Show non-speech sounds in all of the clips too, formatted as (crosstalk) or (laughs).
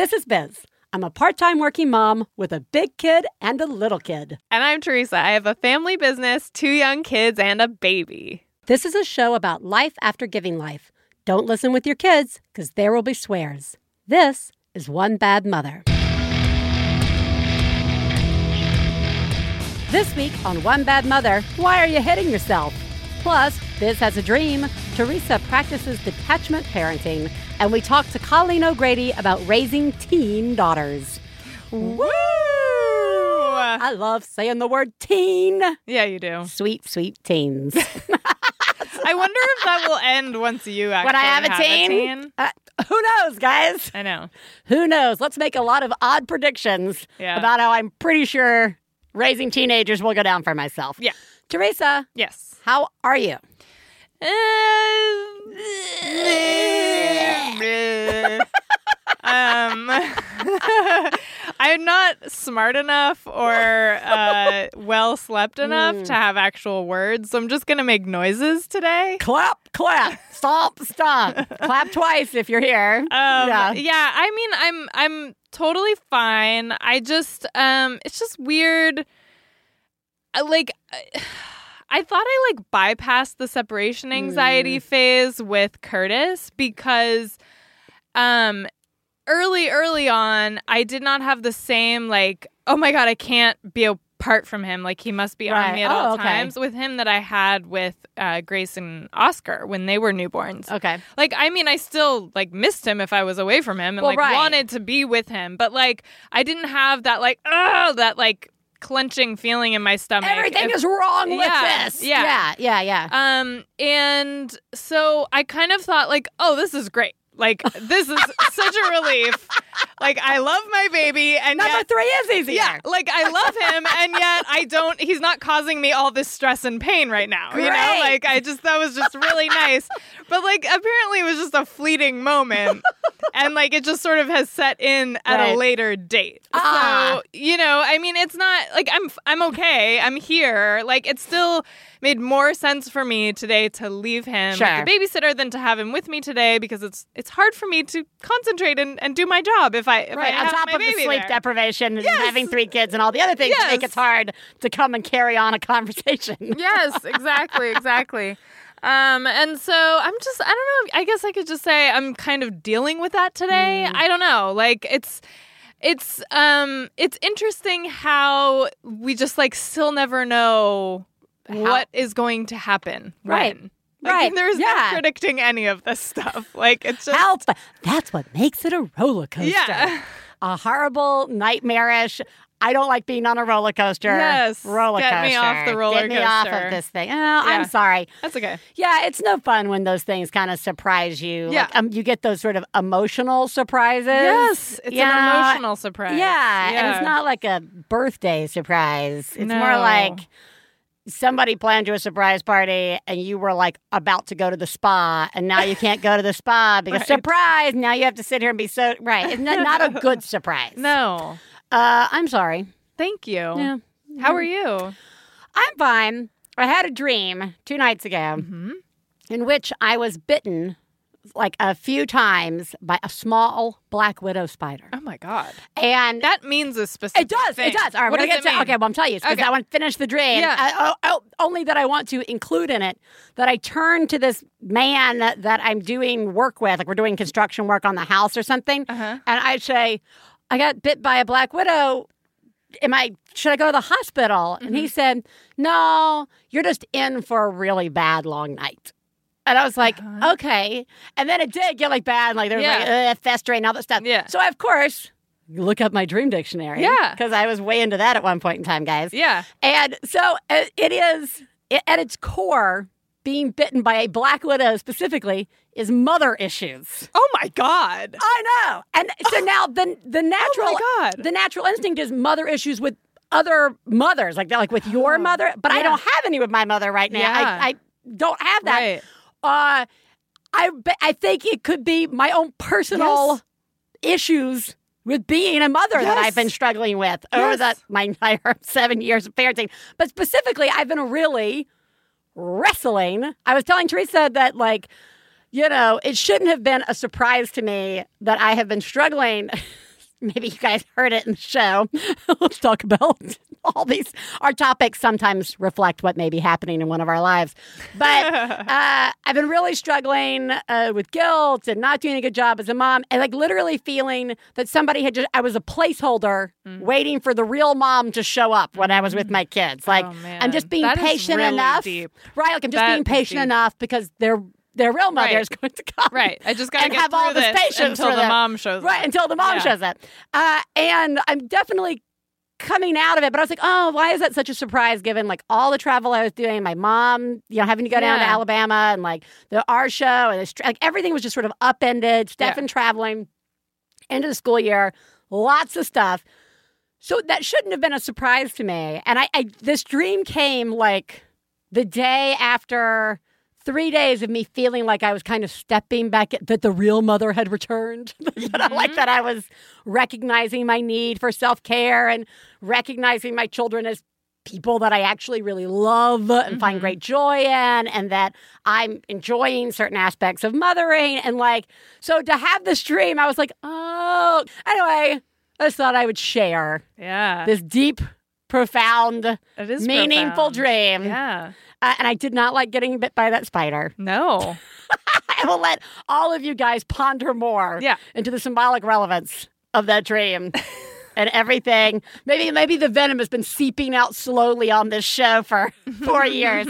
This is Biz. I'm a part time working mom with a big kid and a little kid. And I'm Theresa. I have a family business, two young kids, and a baby. This is a show about life after giving life. Don't listen with your kids, because there will be swears. This is One Bad Mother. This week on One Bad Mother, why are you hitting yourself? Plus, Biz has a dream. Theresa practices detachment parenting, and we talk to Colleen O'Grady about raising teen daughters. Woo! I love saying the word teen. Yeah, you do. Sweet, sweet teens. (laughs) (laughs) I wonder if that will end once you actually when I have a have teen, teen. Uh, who knows, guys? I know. Who knows? Let's make a lot of odd predictions Yeah. about how I'm pretty sure raising teenagers will go down for myself. Yeah. Theresa, Yes. how are you? (laughs) um, (laughs) I'm not smart enough or uh, well slept enough Hmm. to have actual words, so I'm just gonna make noises today. Clap, clap, stomp, stomp. clap twice if you're here. (laughs) Um, yeah. yeah. I mean, I'm I'm totally fine. I just um, it's just weird. Like, I- I thought I like bypassed the separation anxiety Mm. phase with Curtis because, um, early early on, I did not have the same like, oh my god, I can't be apart from him. Like he must be Right. on me at Oh, all okay. times. With him that I had with uh, Grace and Oscar when they were newborns. Okay. Like, I mean, I still like missed him if I was away from him and Well, like right. wanted to be with him, but like I didn't have that like oh that like clenching feeling in my stomach. Everything If- is wrong with Yeah, this. yeah. Yeah, yeah, yeah. um and so I kind of thought like oh this is great. Like this is (laughs) such a relief. Like I love my baby and Number yet three is easier. yeah, like I love him, and yet I don't. He's not causing me all this stress and pain right now. You know, like I just that was just really nice. But like apparently it was just a fleeting moment, and like it just sort of has set in at Right. a later date. Ah. So you know, I mean, it's not like I'm I'm okay. I'm here. Like it still made more sense for me today to leave him Sure. with the babysitter than to have him with me today because it's it's hard for me to concentrate and, and do my job if I if Right, I on top my of the sleep there. deprivation and Yes. having three kids and all the other things that make it hard to come and carry on a conversation. (laughs) yes, exactly, exactly. Um, and so I'm just, I don't know. I guess I could just say I'm kind of dealing with that today. Mm. I don't know. Like it's, it's, um, it's interesting how we just like still never know what is going to happen. Right. when. Like, Right. There's Yeah. no predicting any of this stuff. (laughs) Like it's just. Help! That's what makes it a roller coaster. Yeah. A horrible, nightmarish. I don't like being on a roller coaster. Yes. roller Get coaster. me off the roller coaster. Get me off of this thing. Oh, I'm sorry. That's okay. Yeah, it's no fun when those things kind of surprise you. Yeah. Like, um, you get those sort of emotional surprises. Yes. It's an know, emotional surprise. Yeah, and it's not like a birthday surprise. It's more like somebody planned you a surprise party and you were like about to go to the spa and now you can't go to the spa because (laughs) Right. surprise, now you have to sit here and be so right. It's not, not a good (laughs) surprise. No. Uh, I'm sorry. Thank you. Yeah. How are you? I'm fine. I had a dream two nights ago Mm-hmm. in which I was bitten like a few times by a small black widow spider. Oh my god. And That means a specific. It does. thing. It does. All right, What does it get to, mean? okay. Well, I'm telling you because Okay. I want to finish the dream. Yeah. Uh, oh, oh, only that I want to include in it that I turn to this man that, that I'm doing work with, like we're doing construction work on the house or something, Uh-huh. and I say, "I got bit by a black widow. Am I? Should I go to the hospital?" And Mm-hmm. he said, "No, you're just in for a really bad long night." And I was like, Uh-huh. okay. And then it did get like bad, like there was like Yeah. uh, festering, all that stuff. Yeah. So I, of course, look up my dream dictionary. Yeah. Because I was way into that at one point in time, guys. Yeah. And so uh, it is, it, at its core, being bitten by a black widow specifically is mother issues. Oh my god. I know. And so (laughs) now the the natural Oh God. the natural instinct is mother issues with other mothers, like that, like with your mother. But I don't have any with my mother right now. Yeah. I, I don't have that. Right. Uh, I I think it could be my own personal Yes. issues with being a mother that I've been struggling with over Yes. the my entire (laughs) seven years of parenting. But specifically, I've been really wrestling. I was telling Theresa that like, you know, it shouldn't have been a surprise to me that I have been struggling (laughs) maybe you guys heard it in the show. (laughs) Let's talk about (laughs) all these. Our topics sometimes reflect what may be happening in one of our lives. But uh, I've been really struggling uh, with guilt and not doing a good job as a mom, and like literally feeling that somebody had just, I was a placeholder Mm. waiting for the real mom to show up when I was with my kids. Like, Oh, I'm just being That patient really enough. deep. Right? Like, I'm just That being patient enough because their their real mother Right. is going to come. Right. I just And get have all this patience until the mom shows Right, up. until the mom Yeah. shows up. Uh, and I'm definitely coming out of it, but I was like, oh, why is that such a surprise given like all the travel I was doing, my mom, you know, having to go down to Alabama and like the our show and this, like everything was just sort of upended. Stefan traveling into the school year, lots of stuff. So that shouldn't have been a surprise to me. And I, I this dream came like the day after three days of me feeling like I was kind of stepping back, that the real mother had returned. (laughs) that I like that I was recognizing my need for self care and recognizing my children as people that I actually really love and find Mhm. great joy in, and that I'm enjoying certain aspects of mothering. And like, so to have this dream, I was like, oh, anyway, I just thought I would share Yeah. this deep, profound, it is meaningful profound. dream. Yeah. Uh, and I did not like getting bit by that spider. (laughs) No. I will let all of you guys ponder more Yeah. into the symbolic relevance of that dream (laughs) and everything. Maybe maybe the venom has been seeping out slowly on this show for (laughs) four years.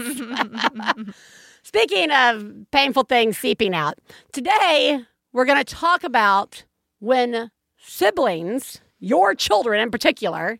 Speaking of painful things seeping out, today we're going to talk about when siblings, your children in particular,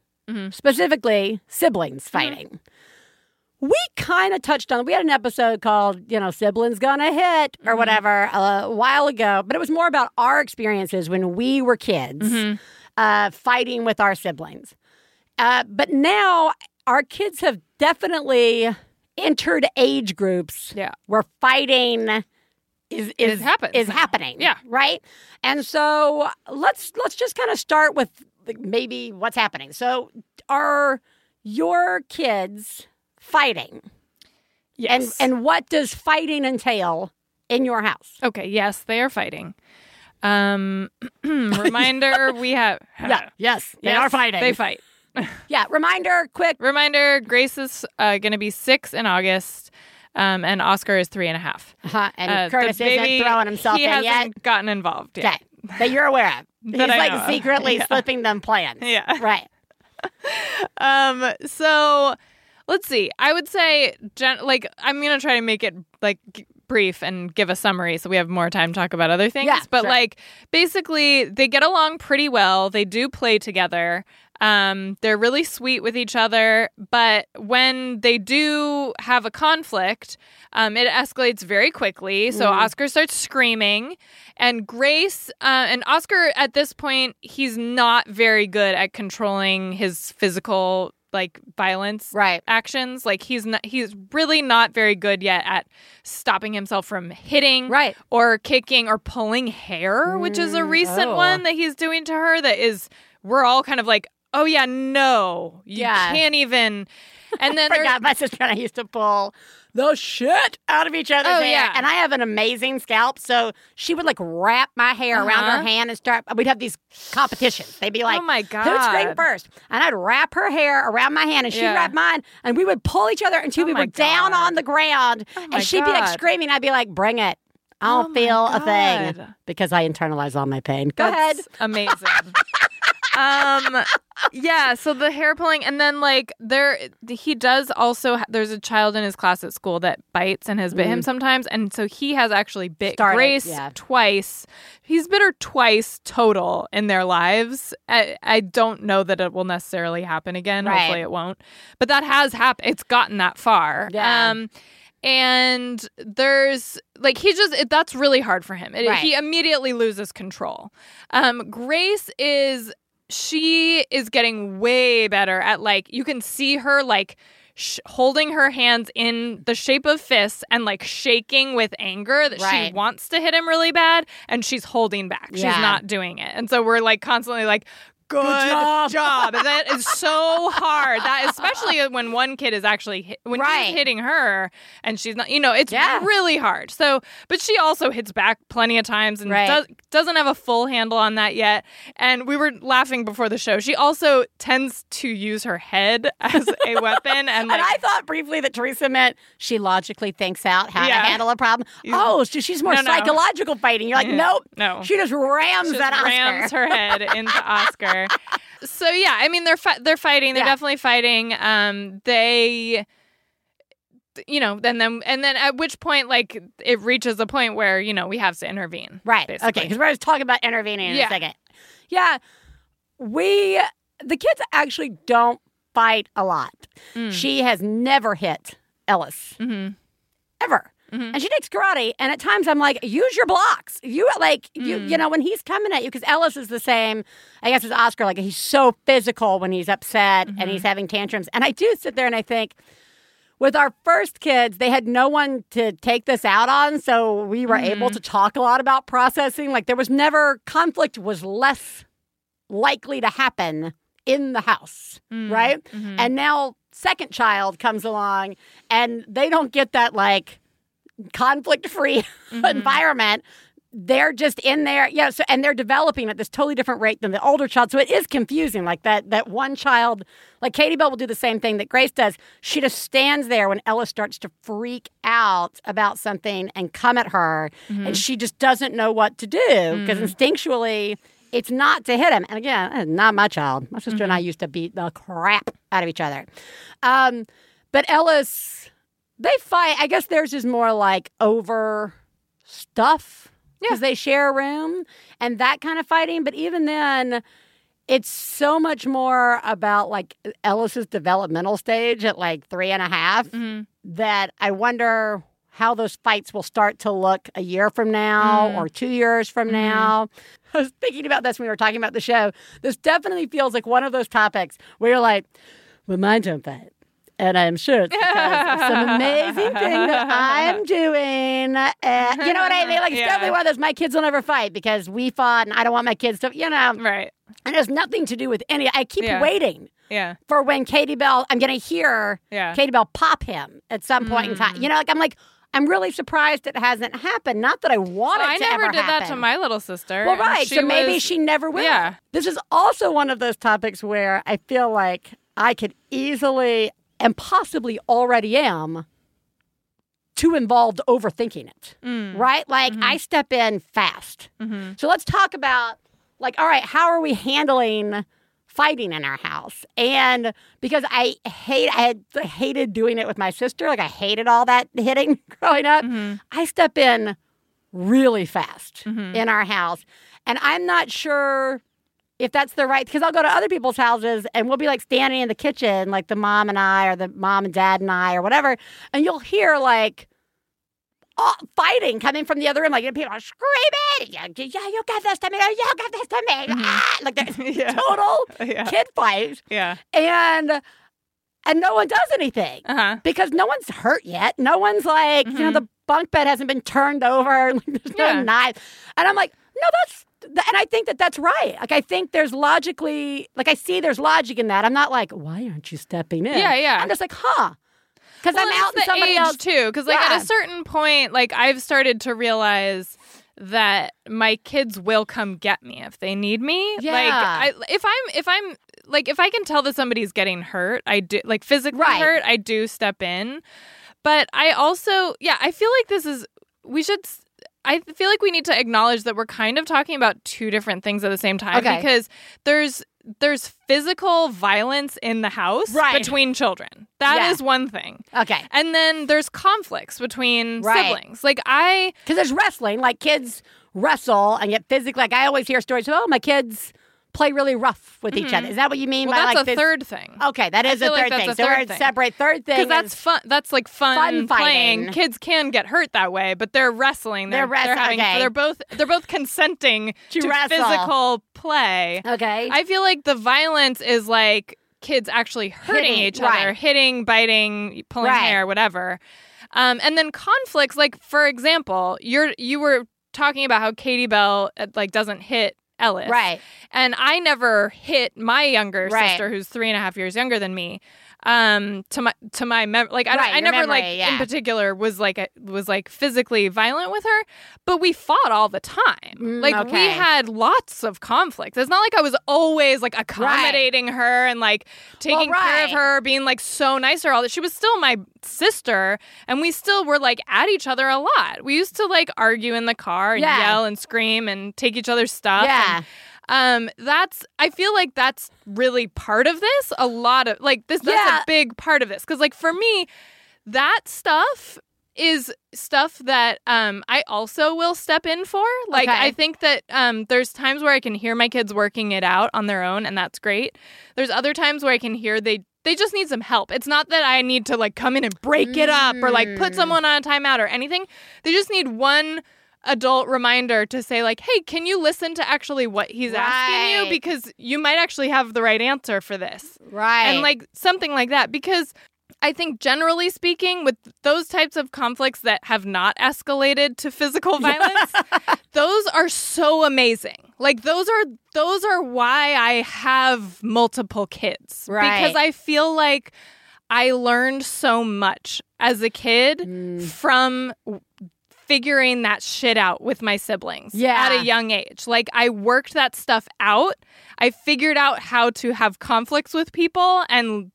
Mhm. specifically siblings fighting. We kind of touched on. We had an episode called, you know, siblings gonna hit or Mhm. whatever a while ago, but it was more about our experiences when we were kids Mhm. uh, fighting with our siblings. Uh, but now our kids have definitely entered age groups Yeah. where fighting is is happens is happening. Yeah. right. And so let's let's just kind of start with maybe what's happening. So are your kids fighting? Yes. And and what does fighting entail in your house? okay, yes, they are fighting. Um (clears throat) reminder (laughs) we have yeah. Yes. They (laughs) Yes, are fighting. They fight. (laughs) yeah. Reminder. Quick. Reminder Grace is uh, going to be six in August, um, and Oscar is three and a half. Uh-huh. And Uh, Curtis baby, isn't throwing himself he in hasn't yet. gotten involved yet. Okay. That you're aware of. He's like of. secretly (laughs) Yeah. slipping them plans. Yeah. Right. (laughs) Um. So let's see. I would say, gen- like, I'm gonna try to make it like brief and give a summary so we have more time to talk about other things. Yeah, but sure. like, basically, they get along pretty well. They do play together. Um, they're really sweet with each other, but when they do have a conflict, um, it escalates very quickly. So Mhm. Oscar starts screaming, and Grace uh, and Oscar at this point, he's not very good at controlling his physical like violence Right. actions. Like he's not, he's really not very good yet at stopping himself from hitting Right. or kicking or pulling hair, which is a Mm, recent oh. one that he's doing to her that is we're all kind of like, "Oh yeah, no. You Yeah. can't even." (laughs) And then I forgot my sister and I used to pull the shit out of each other's Oh, hair. yeah. And I have an amazing scalp, so she would like wrap my hair around her Uh-huh. hand and start. We'd have these competitions. They'd be like, "Oh my god." Who'd scream first? And I'd wrap her hair around my hand and she'd Yeah. wrap mine. And we would pull each other until Oh we were down on the ground. Oh and she'd be like God. screaming. I'd be like, bring it. I don't Oh feel a thing because I internalize all my pain. Go ahead. Amazing. (laughs) um yeah, so the hair pulling and then like there he does also there's a child in his class at school that bites and has bit him sometimes and so he has actually bit Mm. Started, Grace yeah. twice. He's bit her twice total in their lives. I, I don't know that it will necessarily happen again. Right. Hopefully it won't. But that has happened. It's gotten that far. Yeah. Um and there's like he just it, that's really hard for him. It, Right. He immediately loses control. Um, Grace is she is getting way better at like you can see her like sh- holding her hands in the shape of fists and like shaking with anger that Right. she wants to hit him really bad and she's holding back. Yeah. She's not doing it. And so we're like constantly like Good, job." And that is so hard. That especially when one kid is actually hit, when Right. he's hitting her and she's not. You know, it's Yeah. really hard. So, but she also hits back plenty of times and Right. does, doesn't have a full handle on that yet. And we were laughing before the show. She also tends to use her head (laughs) as a weapon, and And I thought briefly that Theresa meant she logically thinks out how Yeah. to handle a problem. You- oh, so she's more No, no. psychological fighting. You're like, nope. no. She just rams just that Oscar. rams her head into (laughs) Oscar. So yeah, I mean they're fi- they're fighting. They're Yeah. definitely fighting. Um, they, you know, and then and then at which point like it reaches a point where you know we have to intervene. Right. basically. Okay. Because we're just talking about intervening in Yeah. a second. Yeah. We, the kids actually don't fight a lot. Mm. She has never hit Ellis, Mhm. ever. Mhm. And she takes karate, and at times I'm like, use your blocks. You like, you, Mm. you know, when he's coming at you, because Ellis is the same, I guess, as Oscar. Like, he's so physical when he's upset Mm-hmm. and he's having tantrums. And I do sit there and I think, with our first kids, they had no one to take this out on, so we were able Mm-hmm. to talk a lot about processing. Like there was never conflict was less likely to happen in the house, Mm. right? Mhm. And now second child comes along and they don't get that like conflict-free (laughs) Mm-hmm. environment. They're just in there, yeah. So and they're developing at this totally different rate than the older child. So it is confusing. Like that that one child, like Katie Bell will do the same thing that Grace does. She just stands there when Ella starts to freak out about something and come at her, and she just doesn't know what to do because instinctually it's not to hit him. And again, not my child. My sister and I used to beat the crap out of each other. Um, but Ellis, they fight. I guess theirs is more like over stuff because they share a room and that kind of fighting. But even then, it's so much more about like Ellis's developmental stage at like three and a half Mhm. that I wonder how those fights will start to look a year from now Mm. or two years from Mm-hmm. now. I was thinking about this when we were talking about the show. This definitely feels like one of those topics where you're like, well, mine don't fight. And I'm sure it's because of some amazing thing that (laughs) I'm doing. Uh, you know what I mean? Like, it's Yeah. definitely one of those, my kids will never fight because we fought and I don't want my kids to, you know, Right. and it has nothing to do with any. I keep Yeah. waiting Yeah. for when Katie Bell, I'm going to hear Yeah. Katie Bell pop him at some point in time. Mm. You know, like I'm like, I'm really surprised it hasn't happened. Not that I want Well, it I never ever did that to my little sister. Well, right. so maybe was- she never will. Yeah. This is also one of those topics where I feel like I could easily and possibly already am too involved overthinking it. Mm. Right? Like Mm-hmm. I step in fast. Mhm. So let's talk about like, all right, how are we handling fighting in our house? And because I hate, I had hated doing it with my sister. Like I hated all that hitting (laughs) growing up. Mhm. I step in really fast Mhm. in our house, and I'm not sure if that's the right because I'll go to other people's houses and we'll be like standing in the kitchen, like the mom and I, or the mom and dad and I, or whatever, and you'll hear like all fighting coming from the other room, like people are screaming, yeah, yeah, you got this to me, you got this to me, ah! like there's (laughs) Yeah. total (laughs) Yeah. kid fight, Yeah. and and no one does anything Uh huh. because no one's hurt yet. No one's like, you know, Mhm. the bunk bed hasn't been turned over. (laughs) Like, there's no Yeah. knife. And I'm like, no, that's, and I think that that's right. Like, I think there's logically, like, I see there's logic in that. I'm not like, why aren't you stepping in? Yeah, yeah. I'm just like, huh. Because Well, I'm out in the somebody age else. too, because like Yeah. at a certain point, like I've started to realize that my kids will come get me if they need me. Like Yeah. I, if I'm if I'm like if I can tell that somebody's getting hurt, I do like physically Right. hurt, I do step in. But I also yeah, I feel like this is we should I feel like we need to acknowledge that we're kind of talking about two different things at the same time Okay. because there's there's physical violence in the house Right. between children. That is Yeah. one thing. Okay. And then there's conflicts between Right. siblings. Like I Because there's wrestling. Like, kids wrestle and get physically. Like, I always hear stories, oh, my kids play really rough with each other. Is that what you mean Mm-hmm. Well, by that's like a this- third thing. Okay, that is a third like that's thing. a so we're third thing. separate third thing. Because that's fun. That's like fun, Fun playing. Kids can get hurt that way, but they're wrestling. They're wrest- having. okay. They're both. They're both consenting (laughs) To to, wrestle. physical play. okay. I feel like the violence is like kids actually hurting Hitting, each other, right. hitting, biting, pulling Right. hair, whatever. Um, and then conflicts, like for example, you're you were talking about how Katie Bell uh, like doesn't hit Ellis, right. and I never hit my younger Right. sister, who's three and a half years younger than me. Um, to my to my mem- like I, Right, I never memory, like yeah. in particular was like a, was like physically violent with her, but we fought all the time. Mm, like we had lots of conflicts. It's not like I was always like accommodating her and like taking care of her, being like so nice to her. All that she was still my sister, and we still were like at each other a lot. We used to like argue in the car and Yeah. yell and scream and take each other's stuff. Yeah. and, um, that's I feel like that's really part of this. A lot of like this. That's Yeah. a big part of this because like for me, that stuff is stuff that um I also will step in for. Like Okay. I think that um there's times where I can hear my kids working it out on their own and that's great. There's other times where I can hear they they just need some help. It's not that I need to like come in and break it up or like put Mm. someone on a timeout or anything. They just need one adult reminder to say like, "Hey, can you listen to actually what he's asking you because you might actually have the right answer for this." Right. and like something like that because I think generally speaking with those types of conflicts that have not escalated to physical (laughs) violence those are so amazing like those are those are why I have multiple kids Right. because I feel like I learned so much as a kid Mm. from figuring that shit out with my siblings Yeah. at a young age. Like I worked that stuff out. I figured out how to have conflicts with people and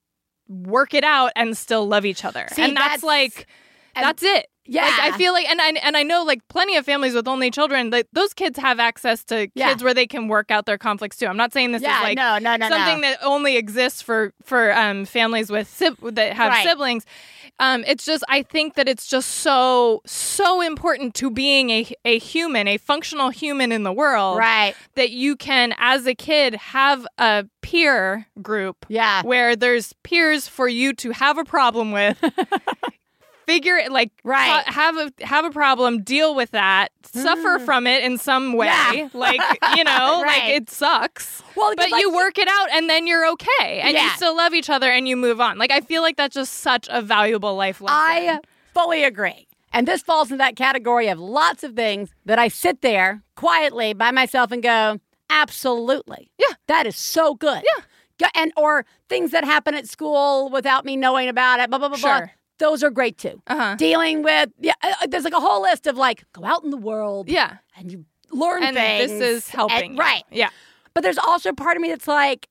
work it out and still love each other. See, and that's, that's- like that's it. Yeah. Like I feel like and I and I know like plenty of families with only children, like those kids have access to Yeah. kids where they can work out their conflicts too. I'm not saying this yeah, is like no, no, no, something no. that only exists for for um, families with that have Right. siblings. Um, it's just I think that it's just so so important to being a a human, a functional human in the world, right. that you can as a kid have a peer group Yeah. where there's peers for you to have a problem with. (laughs) Figure it like Right. have a have a problem, deal with that, suffer mm. from it in some way. Yeah. (laughs) Like you know, (laughs) right. like it sucks Well, but like- you work it out and then you're okay and you still love each other and you move on like i feel like that's just such a valuable life lesson I fully agree. And this falls in that category of lots of things that I sit there quietly by myself and go, absolutely. Yeah. That is so good. Yeah. And or things that happen at school without me knowing about it, blah, blah, blah, blah. Those are great too. uh-huh Dealing with, yeah, uh, there's like a whole list of like, go out in the world yeah and you learn and things. this is helping and- right. yeah But there's also part of me that's like,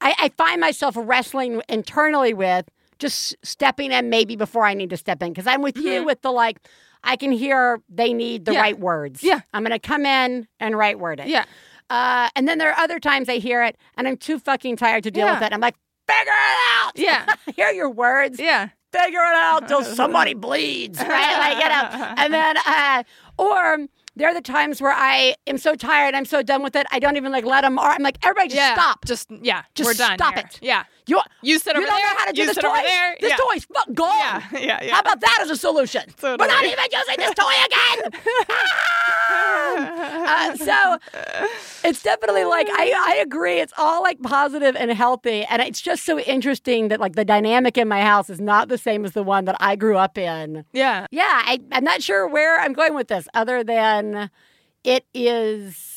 I, I find myself wrestling internally with just stepping in maybe before I need to step in. Because I'm with you with the like, I can hear they need the Mm-hmm. Yeah. right words. Yeah. I'm going to come in and right word it. yeah Uh, and then there are other times I hear it and I'm too fucking tired to deal Yeah. with it. I'm like, figure it out. Yeah. (laughs) hear your words. yeah Figure it out till somebody bleeds, right? Like, you know. And then, uh, or there are the times where I am so tired, I'm so done with it, I don't even like let them. Or I'm like, everybody, just yeah stop. just yeah Just we're done stop here. it. yeah You, you sit you over don't there know how to do you this sit toy. over there This yeah. toy's fu- gone. yeah yeah yeah How about that as a solution? We're not even using this toy again. (laughs) uh, so it's definitely like I, I agree. It's all like positive and healthy, and it's just so interesting that like the dynamic in my house is not the same as the one that I grew up in. yeah Yeah, I, I'm not sure where I'm going with this, other than it is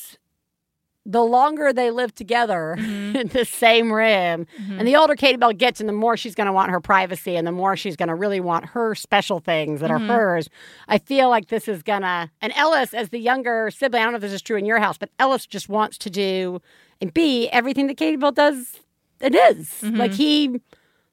the longer they live together mm-hmm. (laughs) in the same room, and the mm-hmm. older Katie Bell gets, and the more she's going to want her privacy, and the more she's going to really want her special things that are mm-hmm. hers. I feel like this is gonna, and Ellis, as the younger sibling, I don't know if this is true in your house, but Ellis just wants to do and be everything that Katie Bell does. It is. like he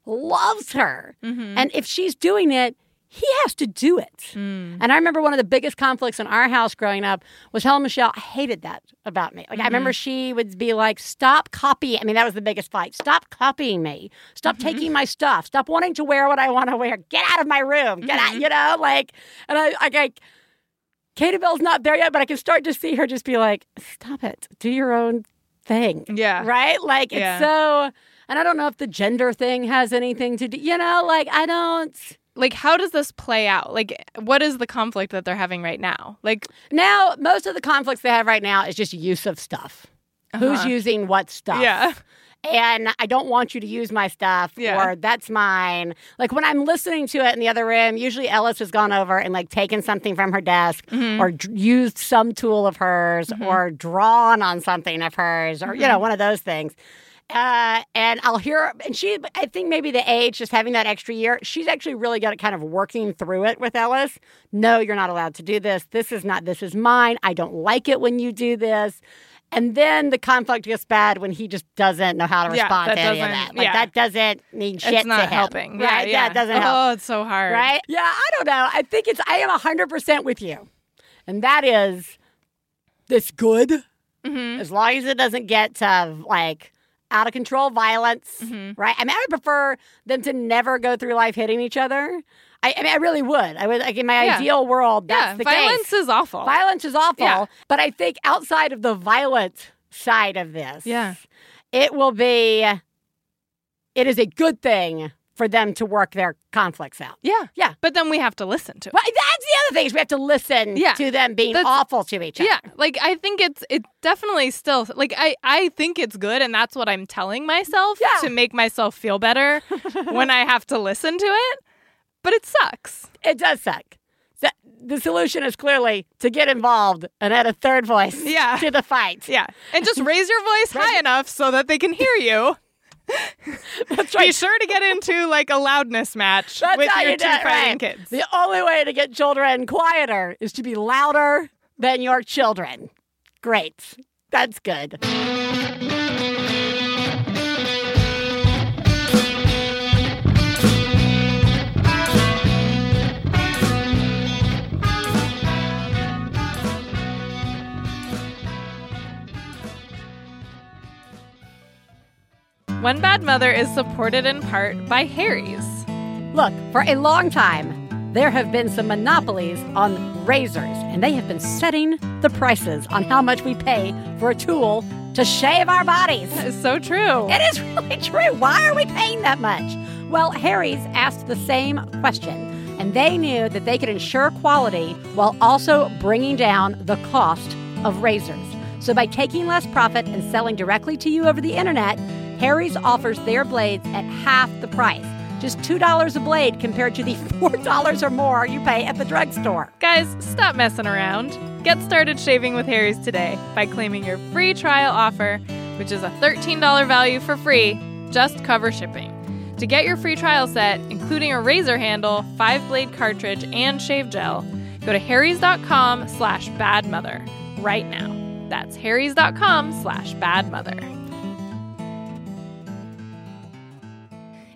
loves her, and if she's doing it. He has to do it. Mm. And I remember one of the biggest conflicts in our house growing up was Helen Michelle hated that about me. Like, I remember mm-hmm. she would be like, Stop copying. I mean, that was the biggest fight. Stop copying me. Stop mm-hmm. taking my stuff. Stop wanting to wear what I want to wear. Get out of my room. Get out, mm-hmm. you know? Like, and I, I like, Katie Bell's not there yet, but I can start to see her just be like, Stop it. Do your own thing. Yeah. Right? Like it's Yeah. so and I don't know if the gender thing has anything to do, you know, like I don't Like, how does this play out? Like, what is the conflict that they're having right now? Like, now most of the conflicts they have right now is just use of stuff. Who's Uh-huh. using what stuff? yeah, and I don't want you to use my stuff Yeah. or that's mine. Like when I'm listening to it in the other room, usually Ellis has gone over and like taken something from her desk Mm-hmm. or d- used some tool of hers or drawn on something of hers or, Mm-hmm. you know, one of those things. Uh, and I'll hear, and she, I think maybe the age, just having that extra year, she's actually really good at kind of working through it with Ellis. No, you're not allowed to do this. This is not, this is mine. I don't like it when you do this. And then the conflict gets bad when he just doesn't know how to respond that to any of that. Like yeah. that doesn't mean shit it's to not him. helping. Right? Yeah, yeah, it doesn't help. Oh, it's so hard. Right? Yeah, I don't know. I think it's I am hundred percent with you. And that is this good Mm-hmm. as long as it doesn't get to like out of control violence. Mm-hmm. Right? I mean, I would prefer them to never go through life hitting each other. I, I mean, I really would. I would like in my Yeah. ideal world. That's Yeah, the violence case. is awful. Violence is awful, Yeah. but I think outside of the violent side of this, Yeah. it will be. It is a good thing for them to work their conflicts out. yeah, Yeah. But then we have to listen to it. Well, that's the other thing is we have to listen Yeah. to them being That's- awful to each other. Yeah, like I think it's it definitely still like I I think it's good and that's what I'm telling myself Yeah. to make myself feel better (laughs) when I have to listen to it. But it sucks. It does suck. So the solution is clearly to get involved and add a third voice Yeah. to the fight. Yeah. And just raise your voice (laughs) high enough so that they can hear you. (laughs) That's Be sure to get into like a loudness match That's with your you two fighting right. kids. The only way to get children quieter is to be louder than your children. Great. That's good. One Bad Mother is supported in part by Harry's. Look, for a long time, there have been some monopolies on razors, and they have been setting the prices on how much we pay for a tool to shave our bodies. It's so true. It is really true. Why are we paying that much? Well, Harry's asked the same question, and they knew that they could ensure quality while also bringing down the cost of razors. So, by taking less profit and selling directly to you over the internet, Harry's offers their blades at half the price. Just $2 a blade compared to the (laughs) $4 or more you pay at the drugstore. Guys, stop messing around. Get started shaving with Harry's today by claiming your free trial offer, which is a $13 value for free, just cover shipping. To get your free trial set, including a razor handle, five blade cartridge, and shave gel, go to harrys.com slash badmother right now. That's harrys.com slash badmother.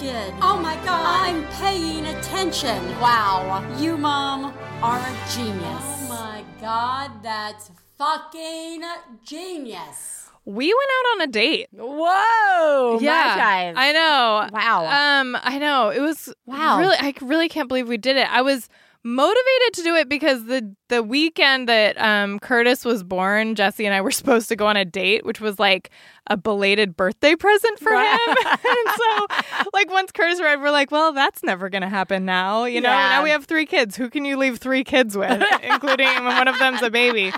did. Oh my god. I'm paying attention. Wow. You, Mom, are a genius. Oh my god, that's fucking genius. We went out on a date. Whoa! yeah, Magi. I know. Wow. Um, I know. It was Wow. Really, I really can't believe we did it. I was motivated to do it because the the weekend that um Curtis was born, Jesse and I were (laughs) supposed to go on a date, which was like a belated birthday present for him. (laughs) and so, like once Curtis arrived, we're like, well, that's never gonna happen now. You know, Yeah. now we have three kids. Who can you leave three kids with, (laughs) including one of them's a baby?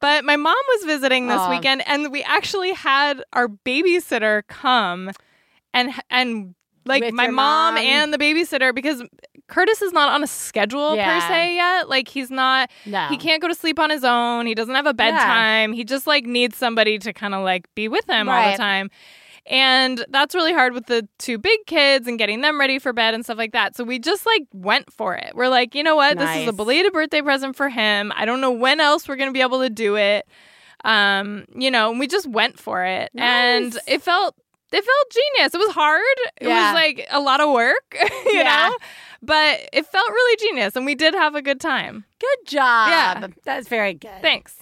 But my mom was visiting this Aw. weekend, and we actually had our babysitter come and and like With my mom, mom? and the babysitter because Curtis is not on a schedule Yeah. per se yet. Like he's not No. he can't go to sleep on his own. He doesn't have a bedtime. He just like needs somebody to kind of like be with him all the time. And that's really hard with the two big kids and getting them ready for bed and stuff like that. So we just like went for it. We're like, you know what? This is a belated birthday present for him. I don't know when else we're going to be able to do it. Um, you know, and we just went for it. And it felt it felt genius. It was hard. It Yeah. was like a lot of work, (laughs) you Yeah. know? But it felt really genius and we did have a good time. Good job. Yeah. That's very good. Thanks.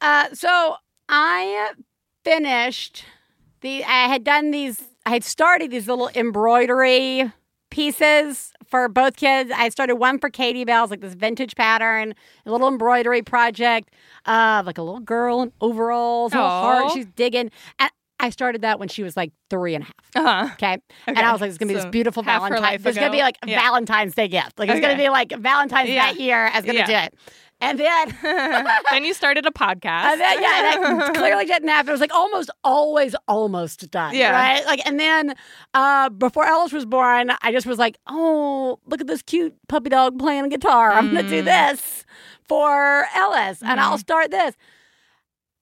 Uh, so I finished the. I had done these. I had started these little embroidery pieces for both kids. I started one for Katie Bell's, like this vintage pattern, a little embroidery project of like a little girl in overalls, little heart. She's digging. And I started that when she was like three and a half. Uh-huh. Okay. And I was like, it's going to be So this beautiful Valentine's. her Valentine. life This is going to be like Yeah. Valentine's Day gift. Like, it's going to be like Valentine's Yeah. that year. I was going to Yeah. do it. And then. (laughs) then you started a podcast. And then, yeah, and I (laughs) clearly didn't have. It was like almost always almost done. Yeah. Right. Like, and then uh, before Ellis was born, I just was like, oh, look at this cute puppy dog playing a guitar. I'm going to do Mm. this for Ellis, and I'll Mhm. start this.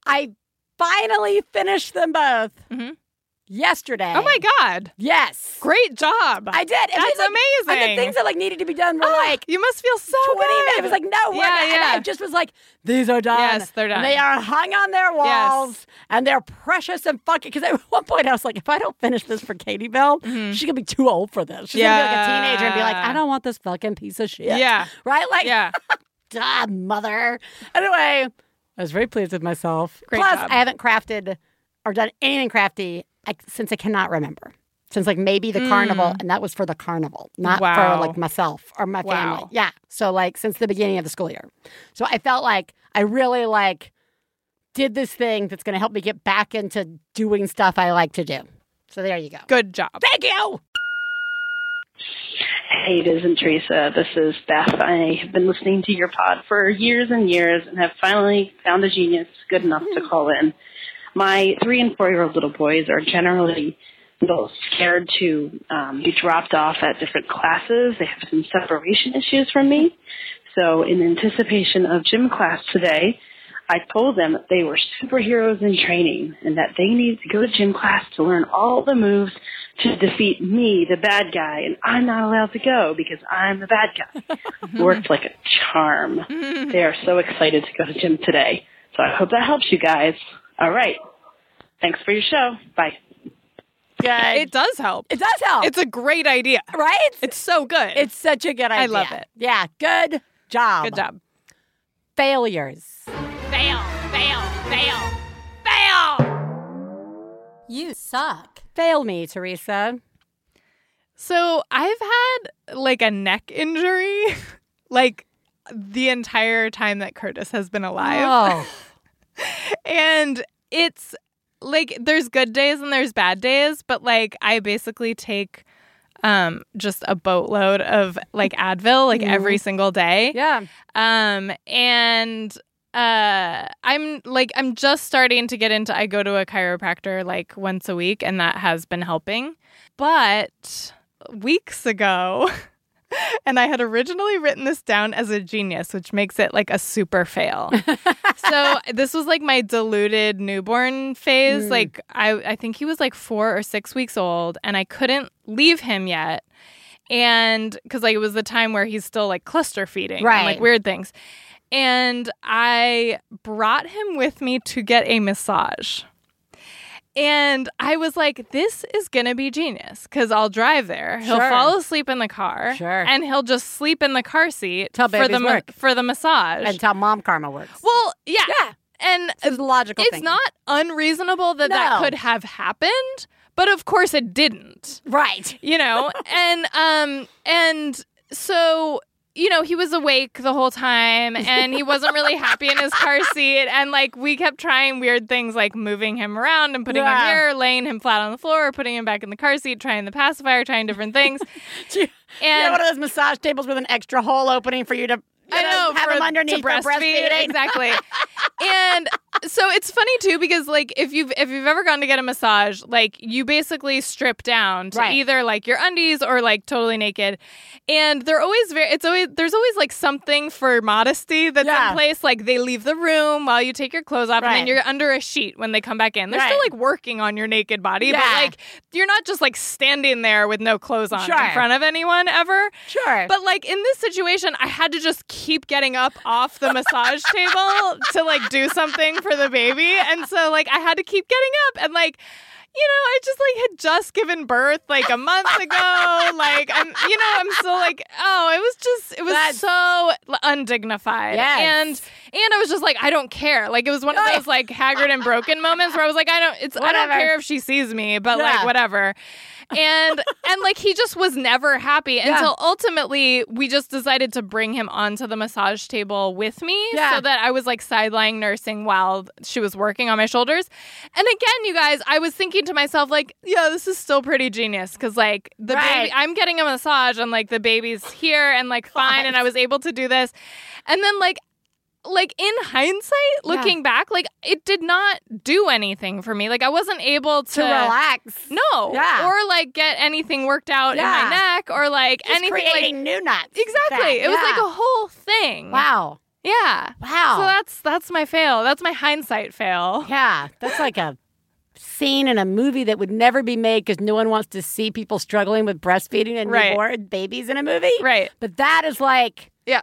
I finally finished them both Mhm. yesterday. oh my God. Yes. Great job. I did. And That's like, amazing. And the things that like needed to be done were Ah, like you must feel so 20 good. minutes. It was like, no, we're Yeah, yeah. I just was like, these are done. Yes, they're done. And they are hung on their walls and they're precious and fucking. Because at (laughs) one point I was like, if I don't finish this for Katie Bell, she's going to be too old for this. She's going to be like a teenager and be like, Mm-hmm. I don't want this fucking piece of shit. Yeah. Right? Like, Yeah. (laughs) duh, mother. Anyway, I was very pleased with myself. Great Plus, job. I haven't crafted or done anything crafty since I cannot remember. Since like maybe the carnival, and that was for the carnival, not Mm. Wow. for like myself or my family. Wow. Yeah. So like since the beginning of the school year. So I felt like I really like did this thing that's going to help me get back into doing stuff I like to do. So there you go. Good job. Thank you. Hey, it isn't Theresa. This is Beth. I have been listening to your pod for years and years and have finally found a genius good enough to call in. My three and four year old little boys are generally both scared to um, be dropped off at different classes. They have some separation issues from me. So, in anticipation of gym class today, I told them that they were superheroes in training and that they needed to go to gym class to learn all the moves to defeat me, the bad guy, and I'm not allowed to go because I'm the bad guy. (laughs) Worked like a charm. Mm. They are so excited to go to gym today. So I hope that helps you guys. All right. Thanks for your show. Bye. Good. It does help. it does help. It's a great idea. right? It's so good. It's such a good idea. I love it. Yeah. Good job. good job. Failures. Fail, fail, fail, fail. You suck. Fail me, Theresa. So I've had like a neck injury, (laughs) like the entire time that Curtis has been alive. Oh. (laughs) and it's like there's good days and there's bad days, but like I basically take um just a boatload of like Advil like every single day. Yeah. Um and uh I'm like I'm just starting to get into I go to a chiropractor like once a week and that has been helping. But weeks ago (laughs) and I had originally written this down as a genius, which makes it like a super fail. (laughs) so this was like my diluted newborn phase. Like I, I think he was like four or six weeks old, and I couldn't leave him yet, and because like it was the time where he's still like cluster feeding, and, Right. like weird things. And I brought him with me to get a massage. And I was like, this is going to be genius because I'll drive there. He'll Sure. fall asleep in the car. Sure. And he'll just sleep in the car seat Till for the, babies ma- work. for the massage. Until mom karma works. well, yeah. Yeah. And It's logical it's thing. not unreasonable that that could have happened, but of course it didn't. right. You know, (laughs) and um and so you know, he was awake the whole time and he wasn't really happy in his car (laughs) seat. And like, we kept trying weird things like moving him around and putting Yeah. him here, laying him flat on the floor, putting him back in the car seat, trying the pacifier, trying different things. (laughs) Do you, you And- have one of those massage tables with an extra hole opening for you to you I know have for, him underneath to breastfeed breastfeeding. exactly. (laughs) and so it's funny too because like if you've if you've ever gone to get a massage, like you basically strip down to Right. either like your undies or like totally naked, and they're always very. It's always there's always like something for modesty that's Yeah. in place. Like they leave the room while you take your clothes off, and then you're under a sheet when they come back in. They're still like working on your naked body, but like you're not just like standing there with no clothes on Sure. in front of anyone ever. Sure. But like in this situation, I had to just keep getting up off the massage table to like do something for the baby. And so like I had to keep getting up and like you know, I just like had just given birth like a month ago. like I'm, you know, I'm still like, oh, it was just, it was That's- so undignified. Yes. And and I was just like, I don't care. Like it was one of those like haggard and broken moments where I was like, I don't, it's, I don't care if she sees me, but Yeah. like whatever. and and like he just was never happy until ultimately we just decided to bring him onto the massage table with me Yeah. so that I was like sideline nursing while she was working on my shoulders. And again, you guys, I was thinking to myself like, yeah, this is still pretty genius because like the Right. baby, I'm getting a massage and like the baby's here and like fine, and I was able to do this. And then like like in hindsight, looking back, like it did not do anything for me. Like I wasn't able to, to relax. no, Yeah. or like get anything worked out in my neck, or like Just anything like creating new nuts. exactly. It was like a whole thing. wow, Yeah. wow. So that's that's my fail. That's my hindsight fail. yeah, that's like a scene in a movie that would never be made because no one wants to see people struggling with breastfeeding and Right. newborn babies in a movie. Right. But that is like, Yeah.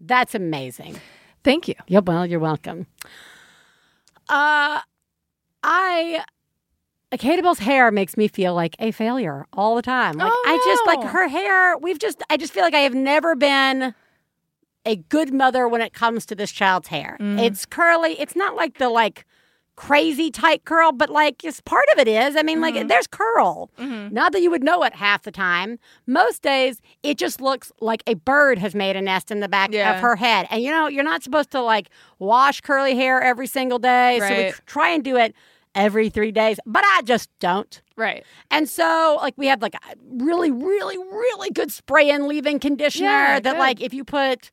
that's amazing. Thank you. Yeah, well, you're welcome. Uh, I, Kate Bell's hair makes me feel like a failure all the time. Like Oh, I just like her hair. We've just, I just feel like I have never been a good mother when it comes to this child's hair. Mm. It's curly. It's not like the like crazy tight curl, but like it's part of it is. I mean, Mm-hmm. like there's curl. Mhm. Not that you would know it half the time. Most days, it just looks like a bird has made a nest in the back Yeah. of her head. And you know, you're not supposed to like wash curly hair every single day. So we try and do it every three days, but I just don't. Right. And so, like, we have like a really, really, really good spray and leave-in conditioner Yeah, that, good. like, if you put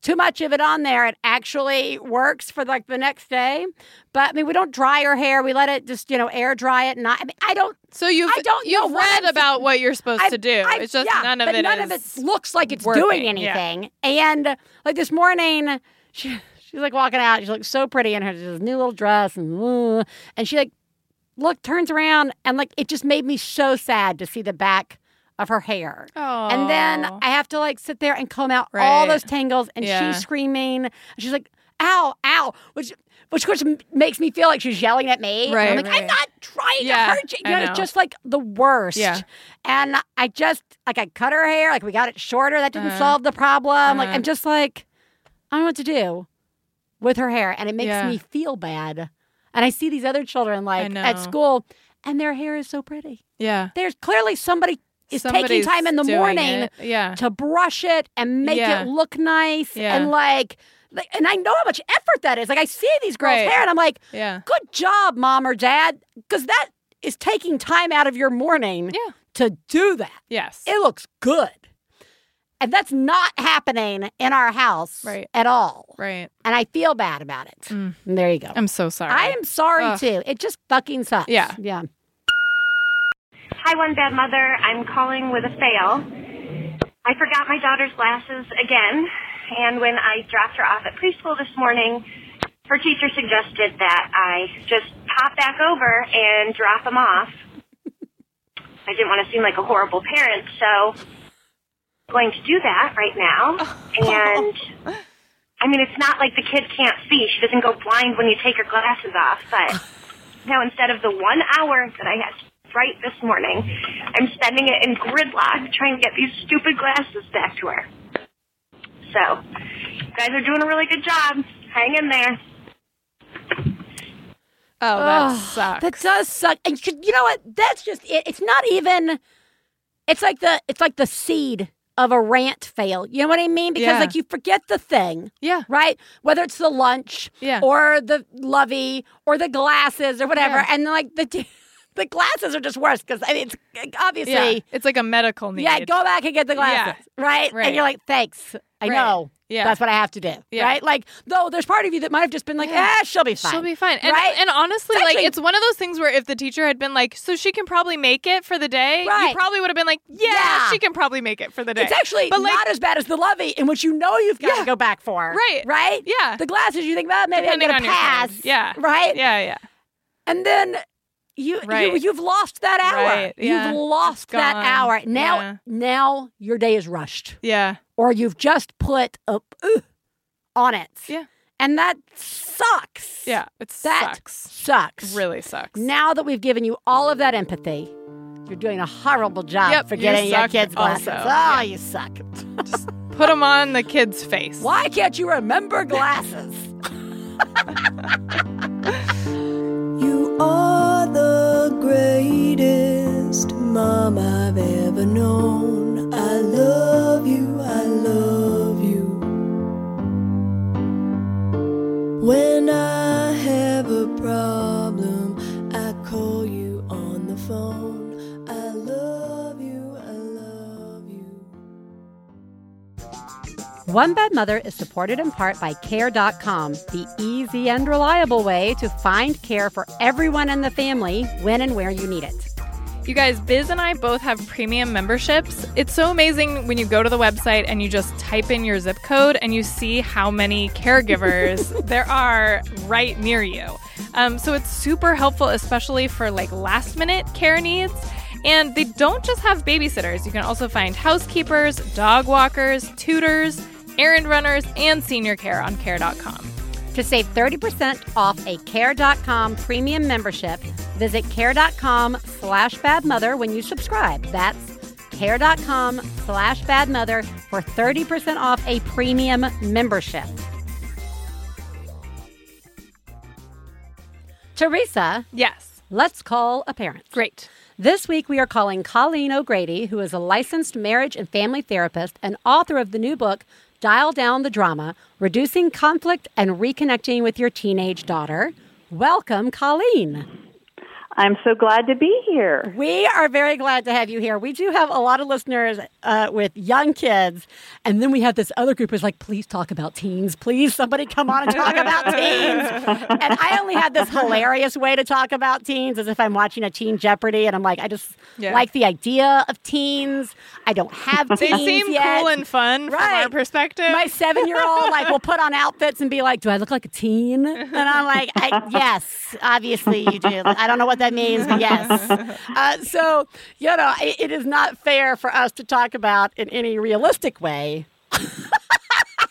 too much of it on there, it actually works for like the next day. But I mean, we don't dry her hair; we let it just, you know, air dry it. Not, I mean, I don't. So you've I don't you've what read I'm- about what you're supposed I've- to do. I've- it's just yeah, none of it none of it looks like it's working, doing yeah. anything. And like this morning, she she's like walking out. She looks so pretty in her new little dress, and and she like look turns around, and like it just made me so sad to see the back of her hair. Oh. And then I have to like sit there and comb out all those tangles, and Yeah. she's screaming. She's like, "Ow, ow!" Which, which of course makes me feel like she's yelling at me. Right, I'm like, right. I'm not trying Yeah, to hurt you. You know, it's just like the worst. Yeah. And I just like I cut her hair, like we got it shorter. That didn't Uh-huh. solve the problem. Like Uh-huh. I'm just like, I don't know what to do with her hair, and it makes Yeah. me feel bad. And I see these other children like at school, and their hair is so pretty. yeah. There's clearly somebody is taking time in the morning. Yeah. to brush it and make Yeah. it look nice Yeah. and like, like and I know how much effort that is. Like I see these girls' Right. hair and I'm like, Yeah. good job, mom or dad, because that is taking time out of your morning Yeah. to do that. Yes. It looks good. And that's not happening in our house Right. at all. right. And I feel bad about it. Mm. There you go. I'm so sorry. I am sorry Ugh. too. It just fucking sucks. Yeah. Yeah. Hi, One Bad Mother. I'm calling with a fail. I forgot my daughter's glasses again, and when I dropped her off at preschool this morning, her teacher suggested that I just pop back over and drop them off. I didn't want to seem like a horrible parent, so I'm going to do that right now. And I mean, it's not like the kid can't see. She doesn't go blind when you take her glasses off, but now instead of the one hour that I had right this morning, I'm spending it in gridlock trying to get these stupid glasses back to her. So, you guys are doing a really good job. Hang in there. oh, that Ugh, sucks. That does suck. And you you know what? That's just it. It's not even. It's like the it's like the seed of a rant fail. You know what I mean? Because Yeah. like you forget the thing, yeah. right? Whether it's the lunch, Yeah. or the lovey, or the glasses, or whatever, Yeah. and like the (laughs) the glasses are just worse because I mean it's obviously. Yeah. It's like a medical need. Yeah, go back and get the glasses, right? Right. And you're like, thanks. I Right. know. Yeah. That's what I have to do. Yeah. Right? Like, though there's part of you that might have just been like, Yeah. ah, she'll be fine. She'll be fine. And, Right? and honestly, It's like actually- it's one of those things where if the teacher had been like, so she can probably make it for the day, Right. you probably would have been like, yeah, Yeah. she can probably make it for the day. It's actually but like, not as bad as the lovey, in which you know you've got to go back for. Right. Right? Yeah. The glasses, you think, well, maybe depending I'm going to pass. Yeah. Right? Yeah, yeah. And then you, Right. you you've lost that hour. Right, yeah. You've lost that hour. Now Yeah. now your day is rushed. Yeah. Or you've just put a uh, on it. Yeah. And that sucks. Yeah, it That sucks. sucks. Really sucks. Now that we've given you all of that empathy, you're doing a horrible job Yep, for you getting your kids glasses. also. Oh, Yeah. you suck. Just put them on the kid's face. Why can't you remember glasses? (laughs) Are the greatest mom I've ever known. I love you, I love you. When I have a problem, I call you on the phone. One Bad Mother is supported in part by Care.com, the easy and reliable way to find care for everyone in the family when and where you need it. You guys, Biz and I both have premium memberships. It's so amazing when you go to the website and you just type in your zip code and you see how many caregivers (laughs) there are right near you. Um, so it's super helpful, especially for like last minute care needs. And they don't just have babysitters, you can also find housekeepers, dog walkers, tutors, errand runners, and senior care on care.com. To save 30% off a Care.com premium membership, visit Care.com slash Bad Mother when you subscribe. That's Care.com slash Bad Mother for 30% off a premium membership. Theresa, Yes. let's call a parent. Great. This week, we are calling Colleen O'Grady, who is a licensed marriage and family therapist and author of the new book, Dial Down the Drama Reducing Conflict and Reconnecting with Your Teenage Daughter. Welcome, Colleen. I'm so glad to be here. We are very glad to have you here. We do have a lot of listeners uh, with young kids, and then we have this other group who's like, please talk about teens. Please, somebody come on and talk about (laughs) teens. And I only had this hilarious way to talk about teens as if I'm watching a Teen Jeopardy, and I'm like, I just Yeah. like the idea of teens. I don't have (laughs) teens They seem yet. cool and fun from our perspective. My seven year old like will put on outfits and be like, "Do I look like a teen?" And I'm like, I, (laughs) "Yes, obviously you do." I don't know what that means, (laughs) but yes. Uh, so you know, it, it is not fair for us to talk about in any realistic way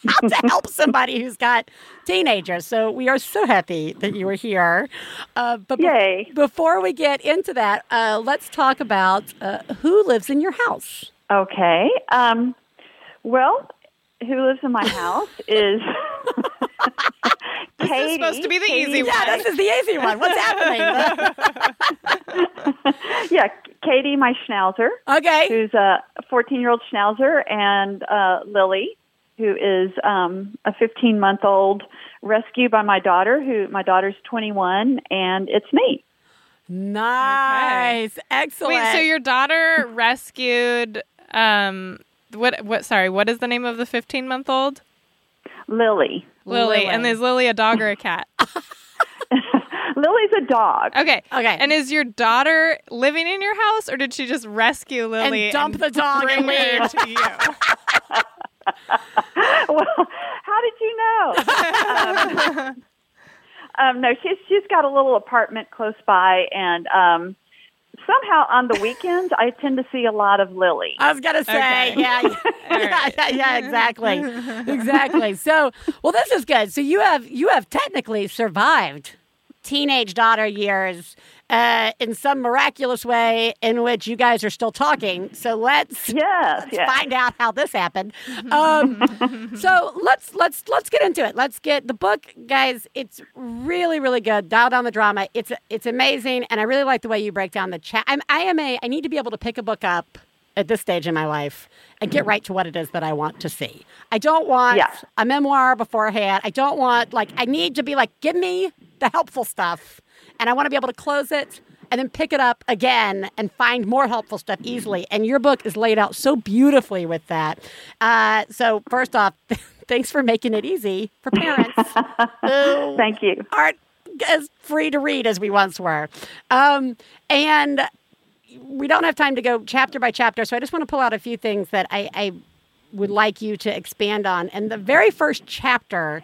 how (laughs) to help somebody who's got teenagers. So we are so happy that you were here. Uh, but be- before we get into that, uh, let's talk about uh, who lives in your house. Okay. Um, well, who lives in my house is (laughs) This is supposed to be the Katie- easy one. Yeah, this is the easy one. What's happening? (laughs) Yeah, Katie, my schnauzer, okay. who's a 14 year old schnauzer, and uh, Lily, who is um, a 15 month old rescue by my daughter, who my daughter's 21, and it's me. Nice. Excellent. Wait, so your daughter rescued um what what sorry, what is the name of the 15-month-old? Lily. Lily. And is Lily a dog or a cat? (laughs) Lily's a dog. Okay. Okay. And is your daughter living in your house or did she just rescue Lily and dump the dog and bring her to you? (laughs) well, how did you know? (laughs) um, um, no, she's she's got a little apartment close by, and um, somehow on the weekends I tend to see a lot of Lily. I was gonna say, Okay. yeah, (laughs) yeah, yeah, yeah, exactly, (laughs) exactly. So, well, this is good. So you have you have technically survived teenage daughter years uh, in some miraculous way in which you guys are still talking. So let's Yes, let's yes. find out how this happened. Um, (laughs) so let's let's let's get into it. Let's get the book, guys. It's really really good. Dial down the drama. It's it's amazing, and I really like the way you break down the chat. I'm I am a I need to be able to pick a book up at this stage in my life and get right to what it is that I want to see. I don't want Yeah. a memoir beforehand. I don't want like I need to be like give me the helpful stuff, and I want to be able to close it and then pick it up again and find more helpful stuff easily. And your book is laid out so beautifully with that. Uh, so first off, (laughs) thanks for making it easy for parents (laughs) Thank you. aren't as free to read as we once were. Um, and we don't have time to go chapter by chapter, so I just want to pull out a few things that I, I would like you to expand on. And the very first chapter,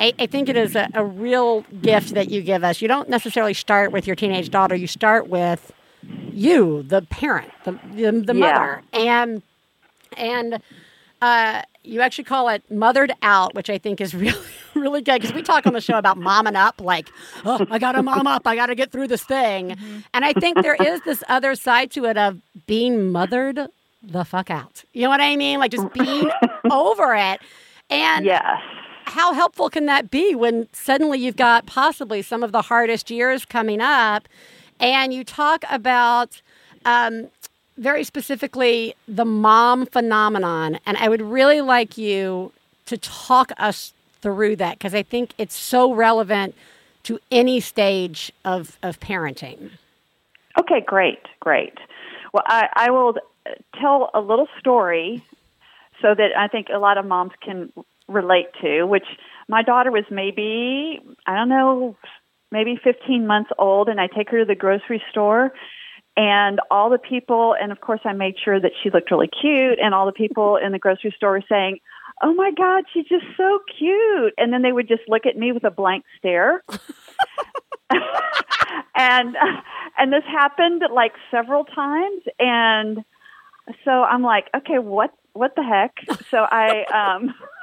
I, I think it is a, a real gift that you give us. You don't necessarily start with your teenage daughter, you start with you, the parent, the, the, the Yeah. mother. And, and uh, you actually call it mothered out, which I think is (laughs) really, really good because we talk on the show about momming up, like, oh, I got to mom up, I got to get through this thing. And I think there is this other side to it of being mothered the fuck out. You know what I mean? Like just being (laughs) over it. And Yes. How helpful can that be when suddenly you've got possibly some of the hardest years coming up and you talk about um, very specifically the mom phenomenon and i would really like you to talk us through that because i think it's so relevant to any stage of, of parenting Okay, great, great. Well, I, I will tell a little story so that I think a lot of moms can relate to, which my daughter was maybe, I don't know, maybe 15 months old, and I take her to the grocery store. And all the people, and of course, I made sure that she looked really cute, and all the people in the grocery store were saying, Oh my God, she's just so cute. And then they would just look at me with a blank stare. (laughs) and and this happened like several times and so I'm like, okay, what what the heck? So I um (laughs)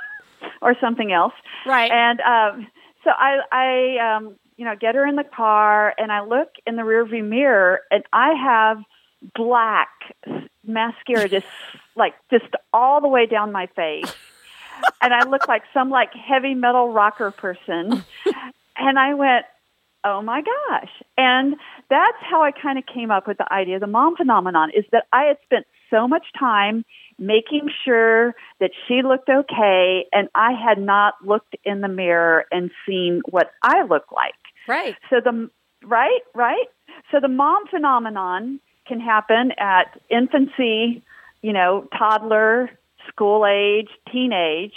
or something else. Right. And um so I I um you know, get her in the car and I look in the rearview mirror and I have black mascara (laughs) just like just all the way down my face. (laughs) and I look like some like heavy metal rocker person. and I went, oh my gosh. And that's how I kind of came up with the idea of the mom phenomenon is that I had spent so much time making sure that she looked okay and I had not looked in the mirror and seen what I look like. right So the right, right. So the mom phenomenon can happen at infancy, you know, toddler, school age, teenage.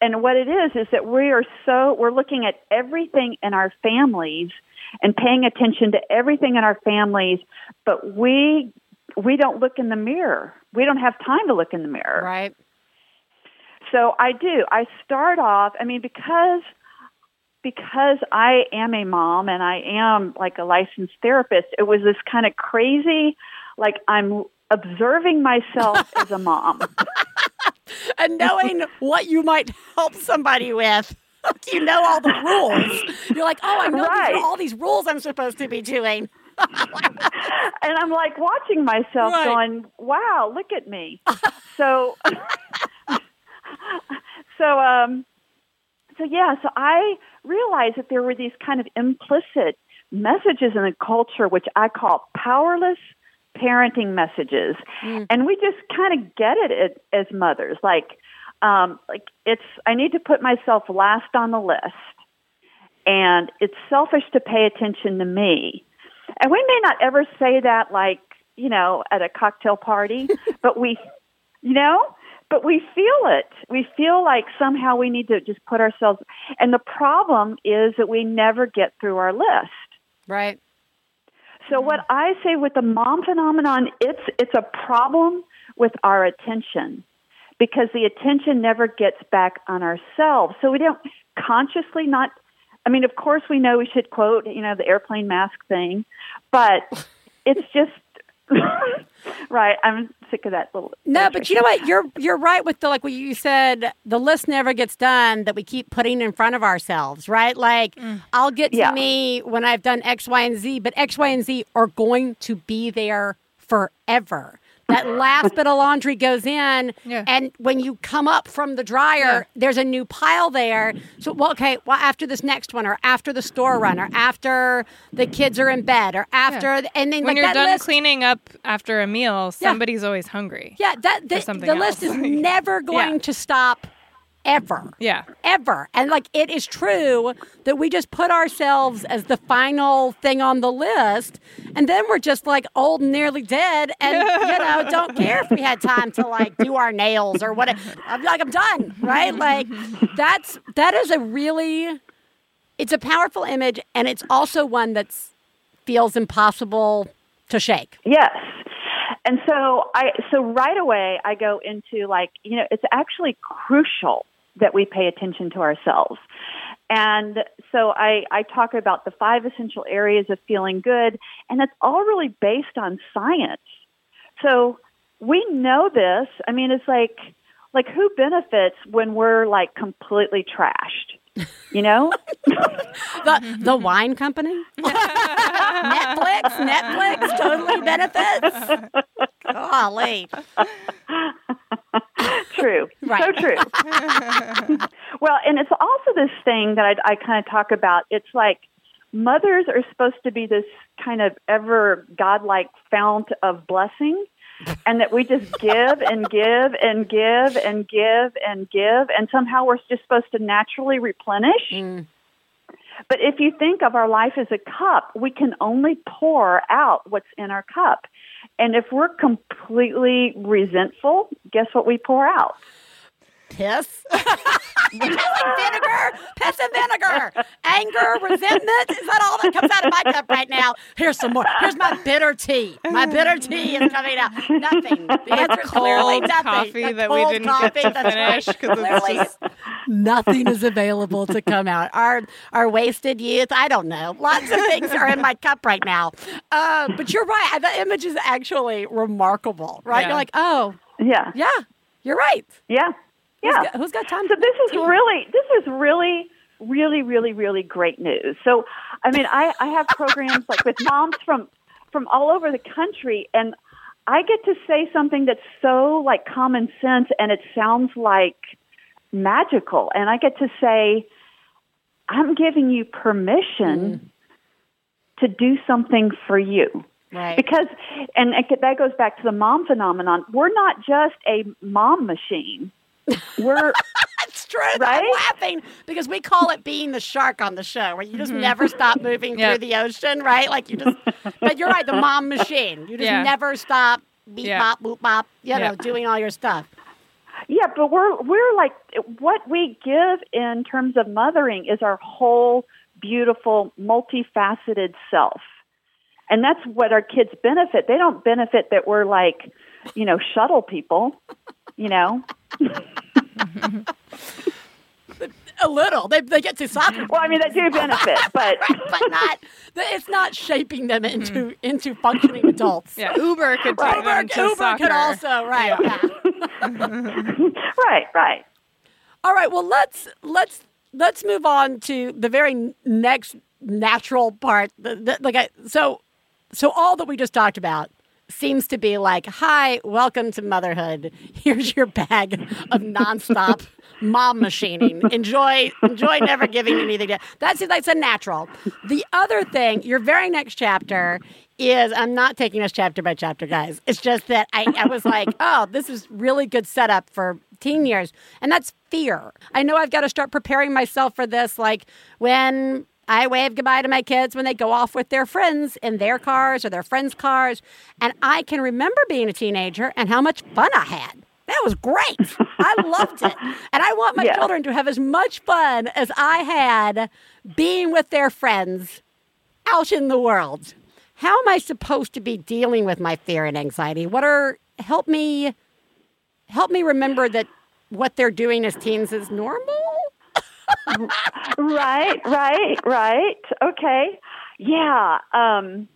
And what it is is that we are so we're looking at everything in our families and paying attention to everything in our families, but we we don't look in the mirror. We don't have time to look in the mirror. right So I do. I start off, I mean, because because I am a mom and I am like a licensed therapist, it was this kind of crazy, like I'm observing myself (laughs) as a mom. and knowing what you might help somebody with (laughs) you know all the rules you're like oh i know these Right. are all these rules i'm supposed to be doing (laughs) and I'm like watching myself Right. going, wow, look at me. so, (laughs) so, um, so yeah, so I realized that there were these kind of implicit messages in the culture, which I call powerless parenting messages. And we just kind of get it as, as mothers. Like, um, like it's, I need to put myself last on the list. And it's selfish to pay attention to me. And we may not ever say that like, you know, at a cocktail party, (laughs) but we, you know, but we feel it. We feel like somehow we need to just put ourselves, and the problem is that we never get through our list. right So what I say with the mom phenomenon, it's it's a problem with our attention because the attention never gets back on ourselves. So we don't consciously not I mean, of course we know we should quote, you know, the airplane mask thing, but (laughs) it's just (laughs) right. I'm sick of that little No, but you know what? You're you're right with the like what you said. The list never gets done that we keep putting in front of ourselves, right? Like mm. I'll get to Yeah. me when I've done X, Y, and Z, but X, Y, and Z are going to be there forever. That (laughs) last bit of laundry goes in, Yeah. and when you come up from the dryer, Yeah. there's a new pile there. So, well, okay, well, after this next one, or after the store run, or after the kids are in bed, or after, and then When like you're done list, cleaning up after a meal, somebody's always hungry. yeah, that the, the list is (laughs) never going Yeah. to stop ever. Yeah. Ever. And like it is true that we just put ourselves as the final thing on the list and then we're just like old and nearly dead and you know (laughs) don't care if we had time to like do our nails or what I'm like I'm done, right? Like that's that is a really it's a powerful image and it's also one that's feels impossible to shake. Yes. And so I so right away I go into like, you know, it's actually crucial that we pay attention to ourselves. And so I, I talk about the five essential areas of feeling good, and it's all really based on science. So we know this. I mean, it's like like who benefits when we're like completely trashed? You know? (laughs) The the wine company, Netflix, Netflix totally benefits. Golly, true. Right. So true. well, and it's also this thing that I, I kind of talk about. It's like mothers are supposed to be this kind of ever godlike fount of blessing. And that we just give and give and give and give and give, and somehow we're just supposed to naturally replenish. Mm. But if you think of our life as a cup, we can only pour out what's in our cup. And if we're completely resentful, guess what we pour out? Piss, (laughs) vinegar, piss and vinegar, anger, resentment. Is that all that comes out of my cup right now? Here's some more. Here's my bitter tea. My bitter tea is coming out. Nothing. The answer is clearly Cold nothing. coffee The that we didn't coffee, get to finish because it's Clearly, just nothing is available to come out. Our our wasted youth. I don't know. Lots of things are in my cup right now. Uh, but you're right. The image is actually remarkable. Right? Yeah. You're like, oh Yeah. yeah, you're right. Yeah. Who's Yeah. got, who's got time? So this is really this is really really really really great news. So I mean I I have programs like with moms from from all over the country and I get to say something that's so like common sense and it sounds like magical and I get to say I'm giving you permission mm. to do something for you. right. Because, and that goes back to the mom phenomenon. We're not just a mom machine. We're (laughs) That's true. I'm Right? laughing because we call it being the shark on the show, where you just mm-hmm. never stop moving Yep. through the ocean, right? Like you just. (laughs) but you're right, the mom machine. You just Yeah. never stop. Beep Yeah. bop boop bop. You know, Yeah. doing all your stuff. yeah, but we're we're like what we give in terms of mothering is our whole beautiful, multifaceted self, and that's what our kids benefit. They don't benefit that we're like, you know, shuttle people. You know, A little. They they get to soccer, well, I mean, they do benefit, (laughs) but but not. It's not shaping them into mm. into functioning adults. yeah. Uber could take Uber, them to Uber soccer. could also right. yeah. (laughs) right, right. All right. Well, let's let's let's move on to the very next natural part. The, the, like, I, so so all that we just talked about seems to be like, "Hi, welcome to motherhood. Here's your bag of nonstop (laughs) mom machining. Enjoy, enjoy never giving anything to." That's that's a natural. The other thing, your very next chapter is I'm not taking this chapter by chapter, guys. It's just that I, I was like, (laughs) oh, this is really good setup for teen years. And that's fear. I know I've got to start preparing myself for this. Like when I wave goodbye to my kids when they go off with their friends in their cars or their friends' cars. And I can remember being a teenager and how much fun I had. That was great. I (laughs) loved it. And I want my Yeah. children to have as much fun as I had being with their friends out in the world. How am I supposed to be dealing with my fear and anxiety? What are help me help me remember that what they're doing as teens is normal? Right, right, right. Okay. Yeah. Um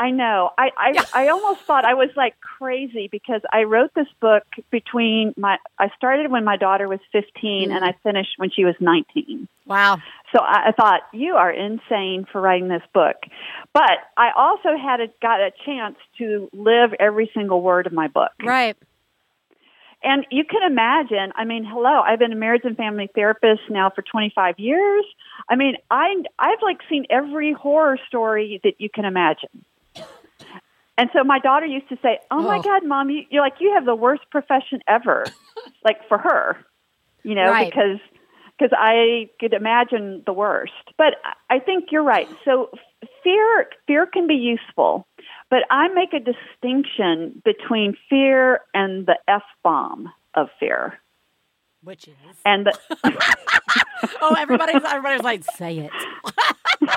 I know. I, I I almost thought I was like crazy because I wrote this book between my I started when my daughter was 15 and I finished when she was 19. Wow. So I, I thought you are insane for writing this book. But I also had a, got a chance to live every single word of my book. Right. And you can imagine, I mean, hello, I've been a marriage and family therapist now for 25 years. I mean, I I've like seen every horror story that you can imagine. And so my daughter used to say, "Oh, my Oh. god, mom, you, you're like you have the worst profession ever." (laughs) like for her, you know, Right. because because I could imagine the worst. But I- think you're right. So fear fear can be useful, but I make a distinction between fear and the f bomb of fear. Which is And the, (laughs) Oh, everybody's everybody's like, say it. (laughs)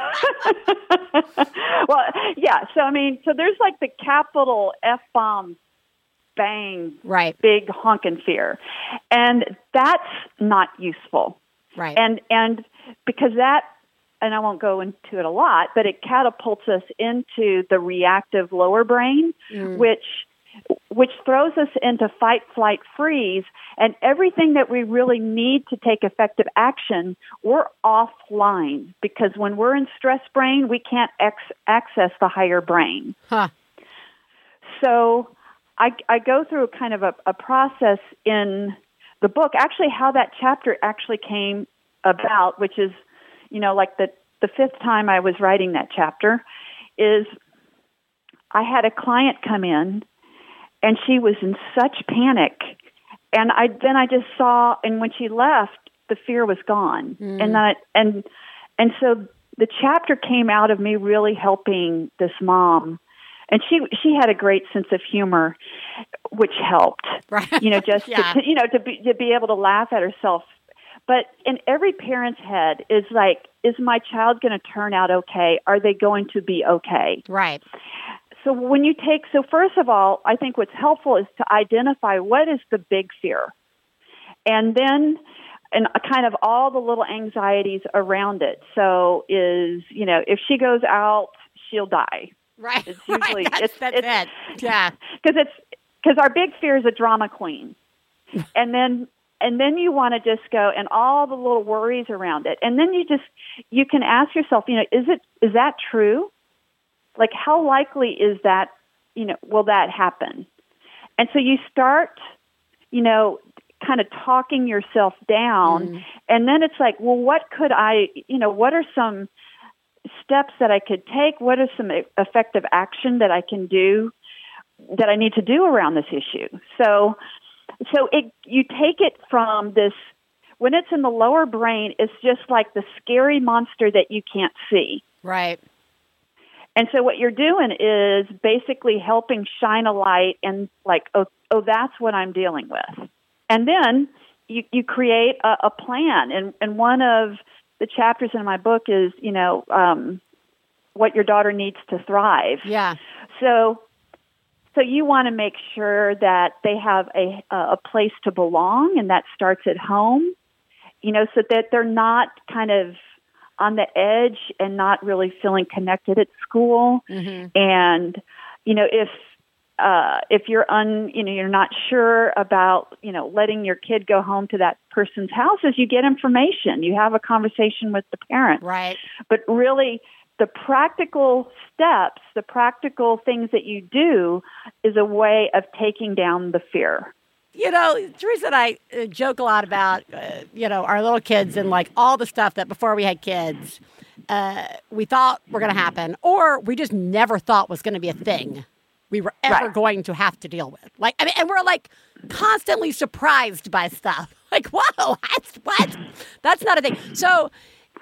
well, yeah. So I mean, so there's like the capital f bomb, bang, Right. big honking fear, and that's not useful. Right. and and because that and I won't go into it a lot, but it catapults us into the reactive lower brain, mm. which which throws us into fight, flight, freeze, and everything that we really need to take effective action, we're offline because when we're in stress brain, we can't ex- access the higher brain. Huh. So I, I go through kind of a, a process in the book, actually, how that chapter actually came about, which is, you know, like the, the fifth time I was writing that chapter, is I had a client come in and she was in such panic. And I then I just saw, and when she left, the fear was gone. Mm. And that and and so the chapter came out of me really helping this mom and she she had a great sense of humor which helped Right. you know just (laughs) Yeah. to, you know to be to be able to laugh at herself but in every parent's head is like is my child going to turn out okay are they going to be okay Right. so when you take so first of all i think what's helpful is to identify what is the big fear and then and kind of all the little anxieties around it so is you know if she goes out she'll die Right. It's (laughs) usually- right. That's, it's- that's it's- it. Yeah. (laughs) because it's because our big fear is a drama queen, (laughs) and then and then you want to just go and all the little worries around it, and then you just you can ask yourself, you know, is it is that true? Like, how likely is that? You know, will that happen? And so you start, you know, kind of talking yourself down, mm-hmm. and then it's like, well, what could I, you know, what are some steps that I could take? What are some effective action that I can do that I need to do around this issue? So, so it you take it from this when it's in the lower brain, it's just like the scary monster that you can't see. Right. And so what you're doing is basically helping shine a light and like, oh, oh that's what I'm dealing with. And then you, you create a, a plan. And, and one of the chapters in my book is, you know, um, what your daughter needs to thrive. Yeah. So, so you want to make sure that they have a a place to belong, and that starts at home. You know, so that they're not kind of on the edge and not really feeling connected at school. And you know, if uh, if you're un, you know, you're not sure about, you know, letting your kid go home to that person's house, as you get information, you have a conversation with the parent Right. but really the practical steps, the practical things that you do is a way of taking down the fear. You know, Theresa and I uh, joke a lot about, uh, you know, our little kids and like all the stuff that before we had kids, uh, we thought were going to happen, or we just never thought was going to be a thing we were ever Right. going to have to deal with. Like, I mean, and we're like constantly surprised by stuff. (laughs) Like, whoa, that's what? That's not a thing. So,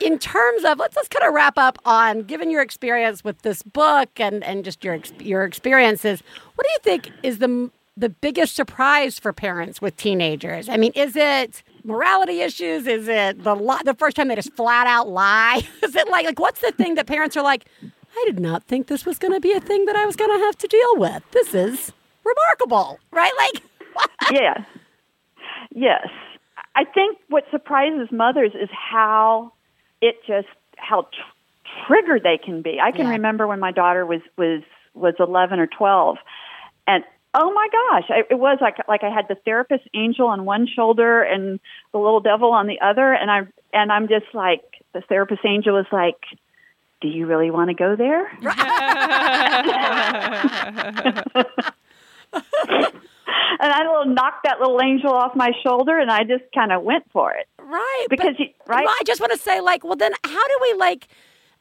in terms of let's let's kind of wrap up on given your experience with this book and and just your your experiences, what do you think is the the biggest surprise for parents with teenagers? I mean, is it morality issues? Is it the the first time they just flat out lie? (laughs) Is it like like what's the thing that parents are like? I did not think this was going to be a thing that I was going to have to deal with. This is remarkable, right? Like, (laughs) yeah. Yes. I think what surprises mothers is how it just how tr- triggered they can be. I can Yeah. remember when my daughter was was was 11 or 12 and oh my gosh, I, it was like like I had the therapist angel on one shoulder and the little devil on the other and I and I'm just like the therapist angel was like do you really want to go there? (laughs) (laughs) (laughs) (laughs) and I little knocked that little angel off my shoulder, and I just kind of went for it right? because but- you, right. Well, I just want to say, like, well, then how do we like?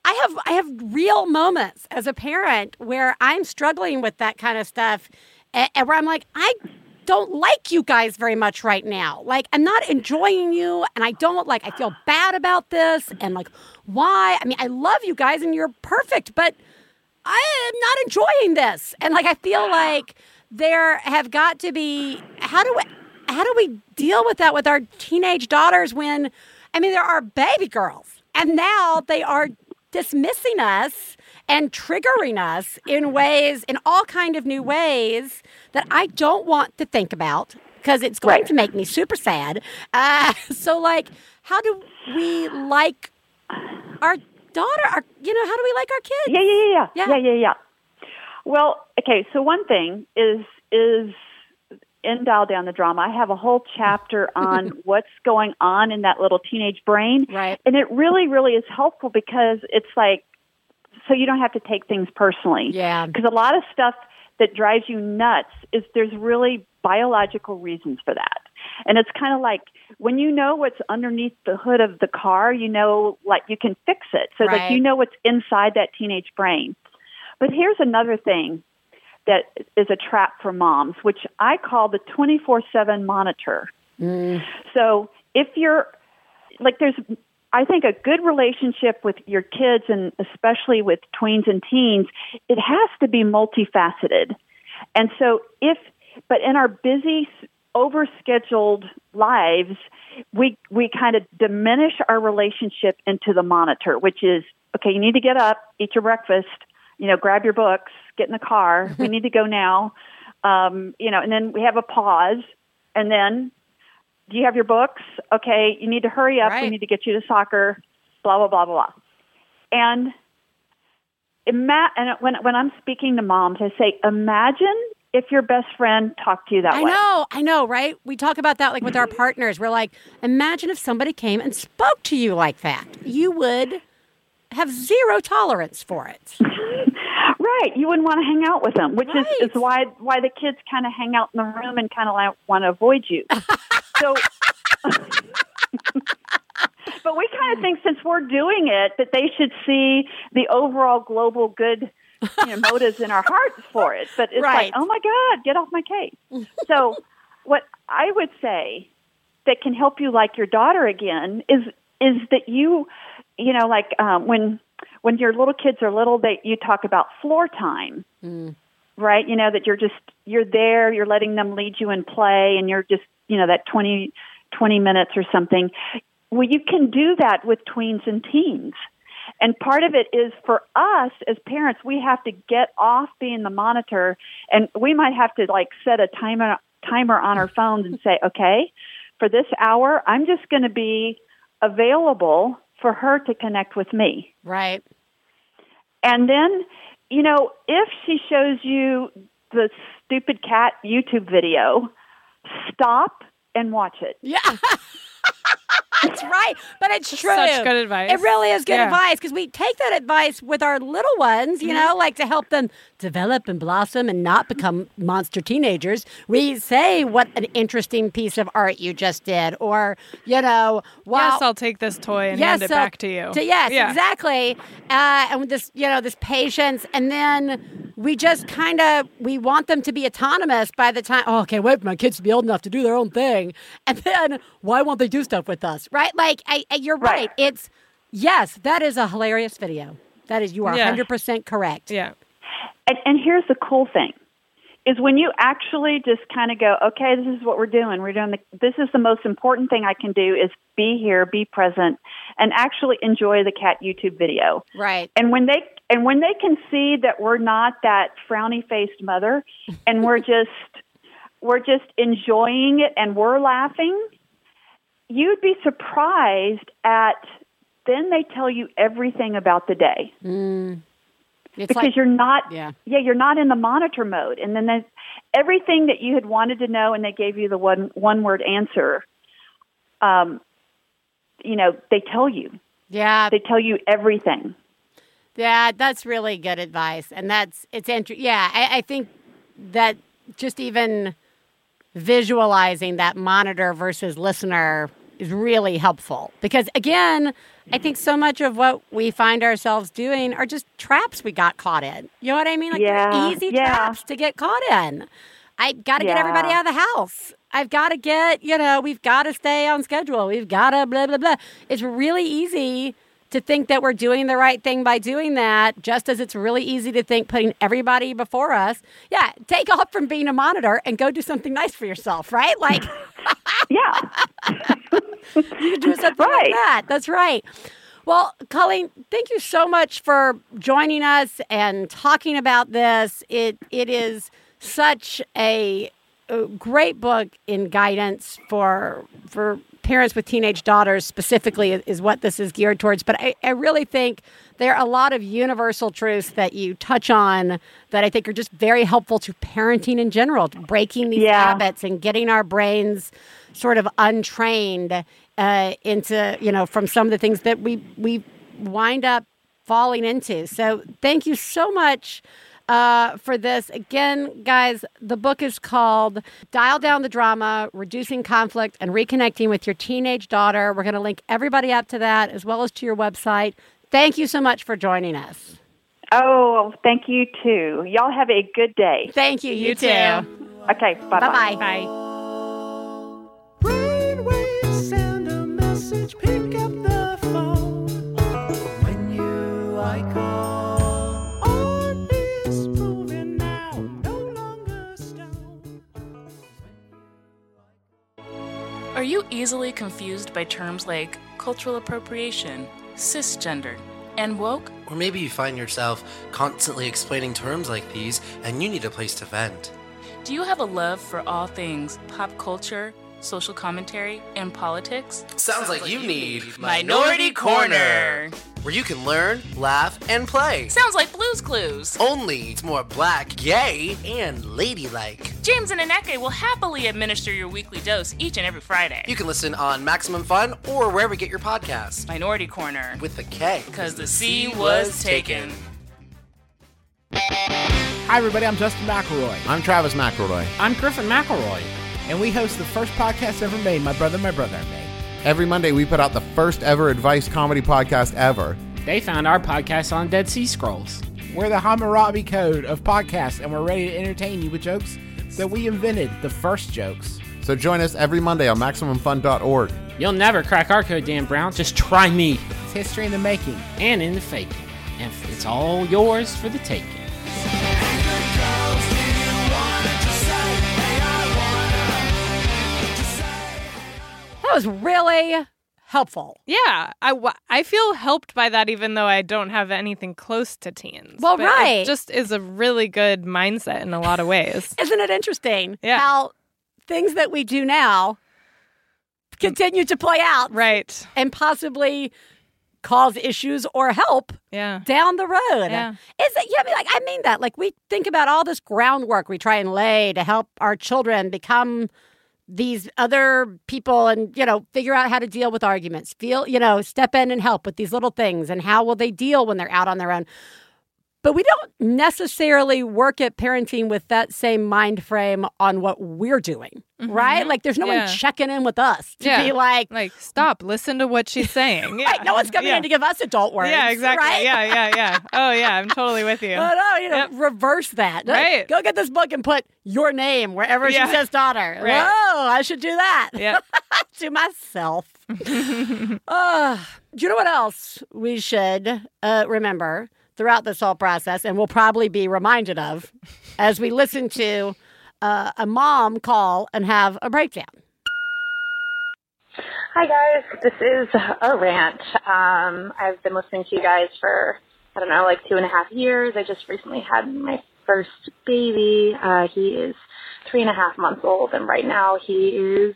I have I have real moments as a parent where I'm struggling with that kind of stuff, and, and where I'm like, I don't like you guys very much right now. Like, I'm not enjoying you, and I don't like. I feel bad about this, and like, why? I mean, I love you guys, and you're perfect, but I am not enjoying this, and like, I feel like there have got to be how do we how do we deal with that with our teenage daughters when I mean there are baby girls and now they are dismissing us and triggering us in ways in all kind of new ways that I don't want to think about because it's going Right. to make me super sad. Uh, (laughs) so like how do we like our daughter our you know how do we like our kids? Yeah, yeah, yeah, Yeah. yeah, yeah, yeah, yeah. Well, okay. So one thing is, is in Dial Down the Drama. I have a whole chapter (laughs) on what's going on in that little teenage brain. Right. And it really, really is helpful because it's like, so you don't have to take things personally. Yeah. Because a lot of stuff that drives you nuts is there's really biological reasons for that. And it's kind of like when you know what's underneath the hood of the car, you know, like you can fix it. So Right. like you know what's inside that teenage brain. But here's another thing that is a trap for moms, which I call the 24 7 monitor. Mm. So if you're like, there's, I think a good relationship with your kids and especially with tweens and teens, it has to be multifaceted. And so if, but in our busy, overscheduled lives, we, we kind of diminish our relationship into the monitor, which is, okay, you need to get up, eat your breakfast, you know, grab your books, get in the car. we (laughs) need to go now. Um, you know, and then we have a pause and then do you have your books? Okay, you need to hurry up. We need to get you to soccer. Blah blah blah blah blah. And ima- and when when I'm speaking to moms, I say, imagine if your best friend talked to you that I way. I know, I know, right? We talk about that like with our partners. We're like, imagine if somebody came and spoke to you like that. You would have zero tolerance for it. (laughs) Right, you wouldn't want to hang out with them, which Right. is, is why why the kids kind of hang out in the room and kind of like want to avoid you. (laughs) so, (laughs) but we kind of think since we're doing it that they should see the overall global good you know, motives in our hearts for it. But it's Right. like, oh my God, get off my case. so, what I would say that can help you like your daughter again is is that you you know like um, when when your little kids are little they you talk about floor time. Right? You know that you're just you're there you're letting them lead you in play and you're just you know that 20 20 minutes or something. Well you can do that with tweens and teens. And part of it is for us as parents we have to get off being the monitor and we might have to like set a timer timer on our phones and say okay for this hour i'm just going to be available for her to connect with me Right. and then, you know, if she shows you the stupid cat YouTube video, stop and watch it. Yeah. (laughs) That's right. But it's true. Such good advice. It really is good Yeah. advice because we take that advice with our little ones, you know, like to help them develop and blossom and not become monster teenagers. We say what an interesting piece of art you just did, or, you know, wow. yes, I'll take this toy and hand it back to you. yes, Yeah. exactly. Uh, and with this, you know, this patience, and then we just kind of we want them to be autonomous by the time. Oh, okay, wait for my kids to be old enough to do their own thing, and then why won't they do stuff with us? Right? Like, I, I, you're right. Right. It's yes, that is a hilarious video. That is, you are Yeah. 100 percent correct. Yeah. And, and here's the cool thing is when you actually just kind of go, okay, this is what we're doing. We're doing the, this is the most important thing I can do is be here, be present, and actually enjoy the cat YouTube video. Right. And when they and when they can see that we're not that frowny faced mother and (laughs) we're just we're just enjoying it and we're laughing, you'd be surprised at then they tell you everything about the day. It's because like, you're not yeah. yeah you're not in the monitor mode. And then there's everything that you had wanted to know and they gave you the one one word answer um you know they tell you. Yeah, they tell you everything Yeah, that's really good advice, and that's it's interesting. Yeah, I, I think that just even visualizing that monitor versus listener is really helpful because again, I think so much of what we find ourselves doing are just traps we got caught in. You know what I mean? Like Yeah, easy yeah. traps to get caught in. I got to get everybody out of the house. I've got to get, you know, we've got to stay on schedule. We've got to blah, blah, blah. It's really easy to think that we're doing the right thing by doing that, just as it's really easy to think putting everybody before us. Yeah, take off from being a monitor and go do something nice for yourself, right? Like, (laughs) yeah (laughs) you can do something like Right. that. That's right. Well, Colleen, thank you so much for joining us and talking about this. It it is such a, a great book in guidance for for parents with teenage daughters specifically is, is what this is geared towards. But I, I really think there are a lot of universal truths that you touch on that I think are just very helpful to parenting in general, breaking these Yeah. habits and getting our brains sort of untrained uh, into, you know, from some of the things that we we wind up falling into. So thank you so much uh, for this. Again, guys, the book is called Dial Down the Drama Reducing Conflict and Reconnecting with Your Teenage Daughter. We're going to link everybody up to that as well as to your website. Thank you so much for joining us. Oh, thank you too. Y'all have a good day. Thank you. You, You too. too. Okay, bye Bye bye. You easily confused by terms like cultural appropriation, cisgender, and woke? Or maybe you find yourself constantly explaining terms like these and you need a place to vent. Do you have a love for all things pop culture, social commentary, and politics? Sounds like you need Minority Korner. where you can learn, laugh, and play. Sounds like Blues Clues. Only it's more black, gay, and ladylike. James and Aneke will happily administer your weekly dose each and every Friday. You can listen on Maximum Fun or wherever you get your podcasts. Minority Korner. With the K. Because the C was taken. Hi, everybody. I'm Justin McElroy. I'm Travis McElroy. I'm Griffin McElroy. And we host the first podcast ever made, My Brother, My Brother and Me. Every Monday, we put out the first ever advice comedy podcast ever. They found our podcast on Dead Sea Scrolls. We're the Hammurabi code of podcasts, and we're ready to entertain you with jokes that we invented, the first jokes. So join us every Monday on MaximumFun.org. You'll never crack our code, Dan Brown. Just try me. It's history in the making and in the faking. And it's all yours for the taking. That was really helpful. Yeah, I, I feel helped by that, even though I don't have anything close to teens. Well, But right. It just is a really good mindset in a lot of ways. (laughs) Isn't it interesting Yeah. how things that we do now continue to play out right. and possibly cause issues or help Yeah. down the road. Yeah. Is it? Yeah, I mean, like I mean that. Like we think about all this groundwork we try and lay to help our children become these other people and you know figure out how to deal with arguments. Feel you know step in and help with these little things and how will they deal when they're out on their own but we don't necessarily work at parenting with that same mind frame on what we're doing right like there's no Mm-hmm. Yeah. one checking in with us to Yeah. be like Like, stop, listen to what she's saying. Yeah. (laughs) right no one's coming yeah. in to give us adult words Yeah, exactly. right? Yeah, yeah, yeah. Oh, yeah, I'm totally with you. (laughs) Oh, no, you know, Yep. reverse that. Right. Go get this book and put your name wherever Yeah. she says daughter. (laughs) Right. Whoa, I should do that Yep. to myself. uh, do you know what else we should uh, remember throughout this whole process and will probably be reminded of as we listen to uh, a mom call and have a breakdown? Hi guys, this is a rant. Um, I've been listening to you guys for I don't know, like two and a half years. I just recently had my first baby. Uh, he is three and a half months old, and right now he is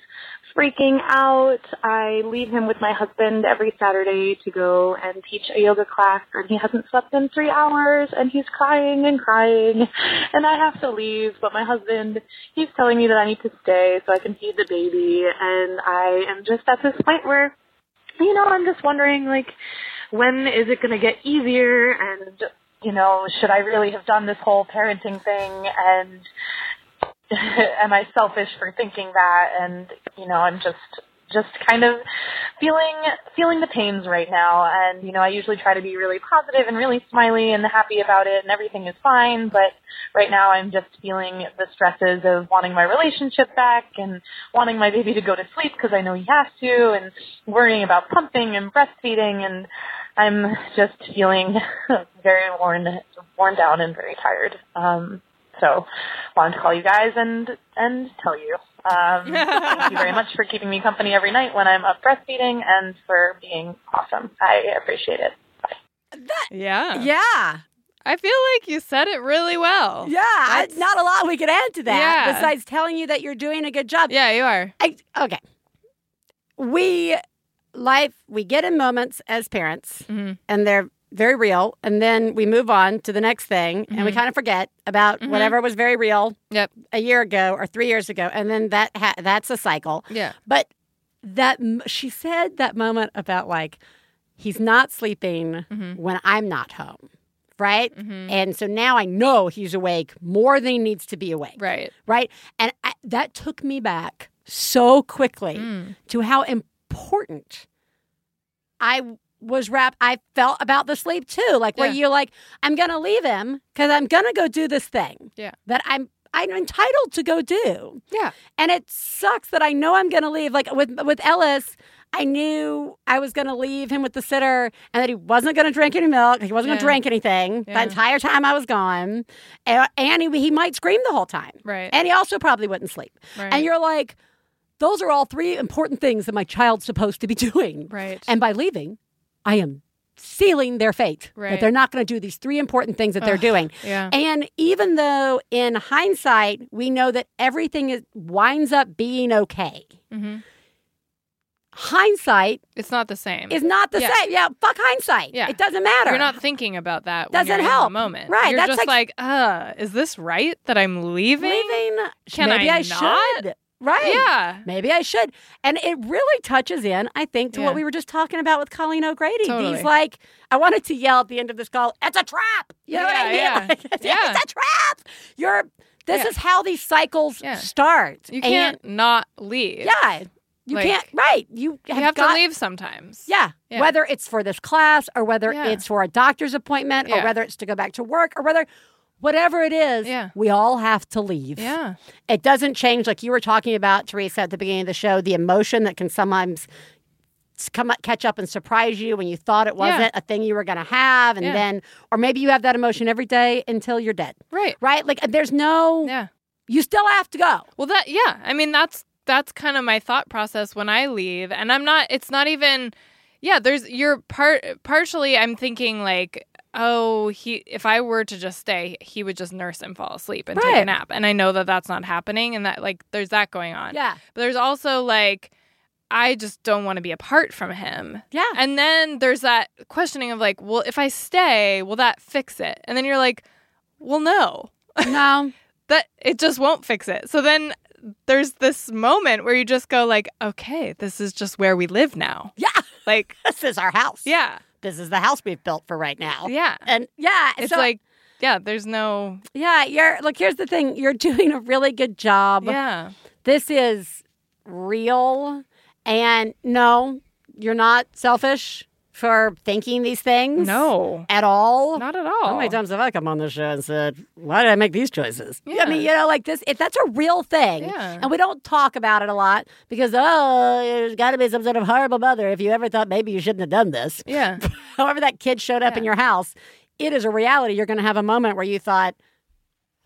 freaking out. I leave him with my husband every Saturday to go and teach a yoga class, and he hasn't slept in three hours, and he's crying and crying, and I have to leave. But my husband, he's telling me that I need to stay so I can feed the baby, and I am just at this point where, you know, I'm just wondering, like, when is it going to get easier, and you know, should I really have done this whole parenting thing, and (laughs) am I selfish for thinking that? And you know, I'm just just kind of feeling feeling the pains right now. And you know, I usually try to be really positive and really smiley and happy about it, and everything is fine. But right now, I'm just feeling the stresses of wanting my relationship back and wanting my baby to go to sleep because I know he has to, and worrying about pumping and breastfeeding and I'm just feeling (laughs) very worn worn down and very tired. Um, so wanted to call you guys and and tell you. Um, (laughs) thank you very much for keeping me company every night when I'm up breastfeeding and for being awesome. I appreciate it. Yeah. Yeah. I feel like you said it really well. Yeah, I, That's- not a lot we could add to that Yeah. besides telling you that you're doing a good job. Yeah, you are. I, okay. we life we get in moments as parents Mm-hmm. and they're very real and then we move on to the next thing and we Mhm. kind of forget about Mhm. whatever was very real Yep. a year ago or 3 years ago and then that ha- that's a cycle Yeah. but that m- she said that moment about like he's not sleeping Mm-hmm. when I'm not home right and so now I know he's awake more than he needs to be awake Right. right? And I, that took me back so quickly Mm. to how important I was wrapped. I felt about the sleep too, like where Yeah. you're like, I'm gonna leave him because I'm gonna go do this thing Yeah. that I'm I'm entitled to go do. Yeah. And it sucks that I know I'm gonna leave. Like with with Ellis. I knew I was to leave him with the sitter and that he wasn't to drink any milk. He wasn't gonna drink anything Yeah. the entire time I was gone. And, and he, he might scream the whole time. Right. And he also probably wouldn't sleep. Right. And you're like, those are all three important things that my child's supposed to be (laughs) doing. Right. And by leaving, I am sealing their fate that Right. they're not going to do these three important things that they're doing. yeah. And even though in hindsight we know that everything is winds up being okay, Mm-hmm. hindsight It's not the same. It's not the Yeah. same. Yeah, fuck hindsight. Yeah. it doesn't matter. You're not thinking about that. when Doesn't you're in the help. moment. Right, You're that's just like- like, uh, is this right that I'm leaving? leaving. Can maybe I I, not? should. Right. Yeah. Maybe I should. And it really touches in, I think, to Yeah. what we were just talking about with Colleen O'Grady. Totally. These like, I wanted to yell at the end of this call, it's a trap. You know what I Yeah, mean? yeah. Like, it's, Yeah. it's a trap. You're this Yeah. is how these cycles Yeah. start. You can't not leave. yeah. You Like, can't right. You You have, have got, to leave sometimes. Yeah. Yeah. Whether it's for this class or whether Yeah. it's for a doctor's appointment or whether it's to go back to work or whether whatever it is, Yeah. we all have to leave. Yeah. It doesn't change, like you were talking about, Theresa, at the beginning of the show, the emotion that can sometimes come up, catch up and surprise you when you thought it wasn't a thing you were going to have. And Yeah. then, or maybe you have that emotion every day until you're dead. Right. Right? Like there's no, Yeah. you still have to go. Well, that yeah. I mean, that's that's kind of my thought process when I leave, and I'm not. It's not even. Yeah, there's you're part partially. I'm thinking like, oh, he if I were to just stay, he would just nurse and fall asleep and take a nap, and I know that that's not happening, and that like there's that going on. Yeah. But there's also like. I just don't want to be apart from him. Yeah. And then there's that questioning of like, well, if I stay, will that fix it? And then you're like, well, no (laughs) No. that it just won't fix it. So then there's this moment where you just go like, okay, this is just where we live now. Yeah. (laughs) Like, This is our house. yeah, This is the house we've built for right now. yeah. And yeah, It's so- like, yeah, there's no, yeah, you're, look, here's the thing you're (laughs) doing a really good job. yeah, this is real and no you're not selfish for thinking these things no, at all? Not at all. how many times have i come on this show and said why did i make these choices? Yeah. i mean you know like this if that's a real thing. Yeah. and we don't talk about it a lot because oh there's got to be some sort of horrible mother. If you ever thought maybe you shouldn't have done this Yeah, (laughs) however that kid showed up in your house it is a reality. You're going to have a moment where you thought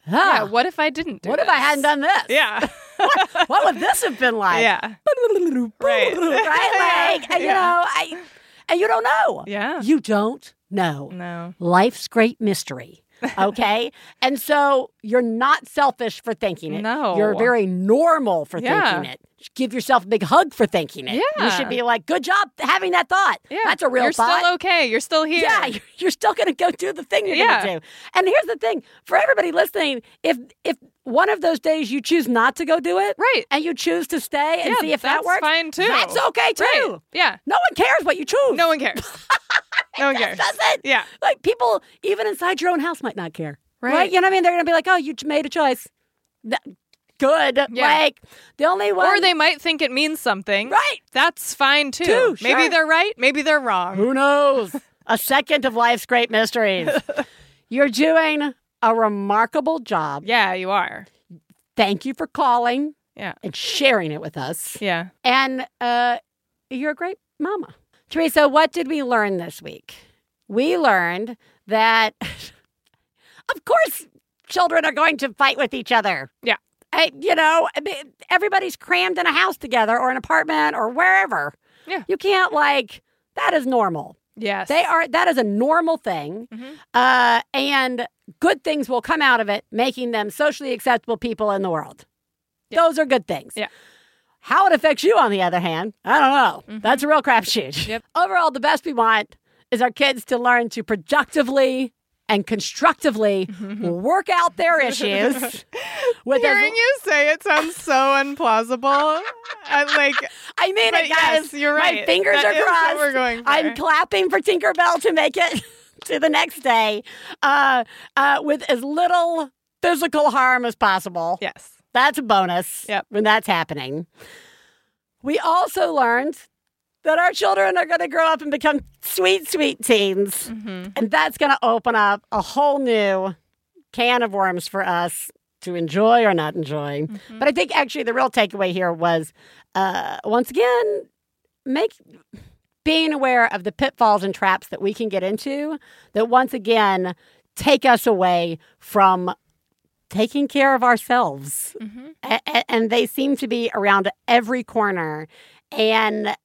yeah. ah, What if I didn't? Do what if i hadn't done this? (laughs) Yeah, (laughs) what would this have been like? Yeah, right, right? Like, and, you know, I, and you don't know. Yeah. You don't know. no, Life's great mystery. (laughs) Okay. and so you're not selfish for thinking it. No. You're very normal for Yeah. thinking it. Give yourself a big hug for thinking it. Yeah. You should be like, good job having that thought. yeah. That's a real You're thought. still okay. You're still here. Yeah, you're- (laughs) you're still going to go do the thing you're Yeah. going to do. And here's the thing for everybody listening: if if one of those days you choose not to go do it, Right. and you choose to stay and Yeah, see if that works, fine, too. That's okay too. Right. Yeah. No one cares what you choose. No one cares. (laughs) no one cares. does it. Yeah. Like people, even inside your own house, might not care. Right. You know what I mean? They're going to be like, "Oh, you made a choice." Good. Yeah. Like the only one. Or they might think it means something. Right. That's fine too. Too, Maybe sure. they're right. Maybe they're wrong. Who knows? (laughs) a second of life's great mysteries. (laughs) You're doing a remarkable job. Yeah, you are. Thank you for calling Yeah. and sharing it with us. Yeah. And uh, you're a great mama. Theresa, what did we learn this week? We learned that, (laughs) of course, children are going to fight with each other. Yeah. I, you know, everybody's crammed in a house together or an apartment or wherever. Yeah. You can't, like, that is normal. Yes. They are, that is a normal thing. Uh, and good things will come out of it, making them socially acceptable people in the world. Those are good things. Yeah. How it affects you, on the other hand, I don't know. Mm-hmm. That's a real crapshoot. Yep. Overall, the best we want is our kids to learn to productively and constructively mm-hmm. work out their (laughs) issues with as- Hearing you say it sounds so implausible. I like. (laughs) I mean it, guys. yes, you're right. My fingers That are crossed. we're going for. I'm clapping for Tinkerbell to make it (laughs) to the next day uh, uh, with as little physical harm as possible. Yes. That's a bonus Yep. when that's happening. We also learned that our children are going to grow up and become sweet, sweet teens. Mm-hmm. And that's going to open up a whole new can of worms for us to enjoy or not enjoy. Mm-hmm. But I think actually the real takeaway here was uh, once again, make being aware of the pitfalls and traps that we can get into that once again take us away from taking care of ourselves. Mm-hmm. A- a- and they seem to be around every corner. And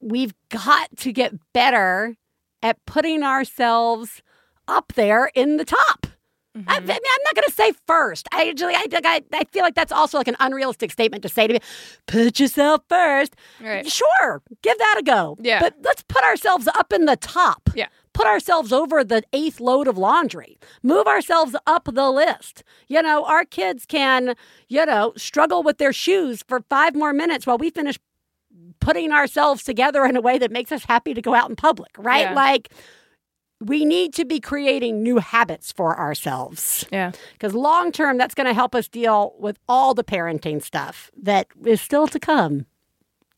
we've got to get better at putting ourselves up there in the top. I, I mean, I'm not going to say first. I actually, I, I, I feel like that's also like an unrealistic statement to say to me. Put yourself first. Right. Sure, give that a go. Yeah. But let's put ourselves up in the top. Yeah. Put ourselves over the eighth load of laundry. Move ourselves up the list. You know, our kids can, you know, struggle with their shoes for five more minutes while we finish putting ourselves together in a way that makes us happy to go out in public, right? Yeah. Like, we need to be creating new habits for ourselves. Yeah. Because long term, that's going to help us deal with all the parenting stuff that is still to come.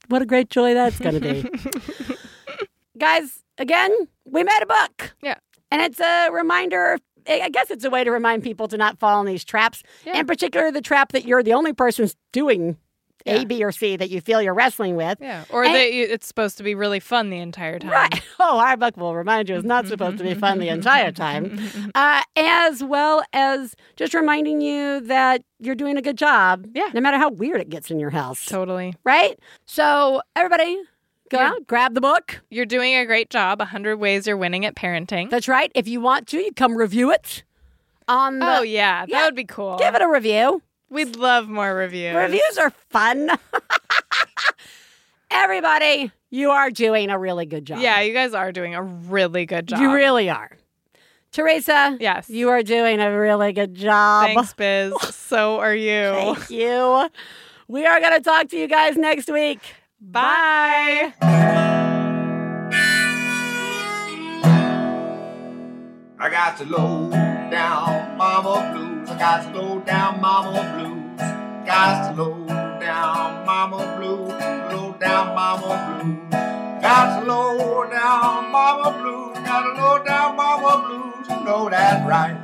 What a great joy that's going to be. (laughs) Guys, again, we made a book. Yeah. And it's a reminder. I guess it's a way to remind people to not fall in these traps. Yeah. In particular, the trap that you're the only person doing Yeah. A, B, or C that you feel you're wrestling with. Yeah. Or And- that you, it's supposed to be really fun the entire time. Right. (laughs) Oh, our book will remind you it's not mm-hmm, supposed to be mm-hmm, fun the mm-hmm, entire time. Uh, as well as just reminding you that you're doing a good job. Yeah. No matter how weird it gets in your house. Totally. Right? So, everybody, go Yeah. out, grab the book. You're doing a great job. 100 Ways You're Winning at Parenting. That's right. If you want to, you come review it on oh, the. oh, yeah. That Yeah. would be cool. Give it a review. We'd love more reviews. Reviews are fun. (laughs) Everybody, you are doing a really good job. Yeah, you guys are doing a really good job. You really are. Theresa, Yes. you are doing a really good job. Thanks, Biz. (laughs) so are you. Thank you. We are going to talk to you guys next week. Bye. I got to low down mama blues. Got to low down mama blues. Got to low down mama blues. Low down mama blues. Got to low down mama blues. Got to low down mama blues. You know that right.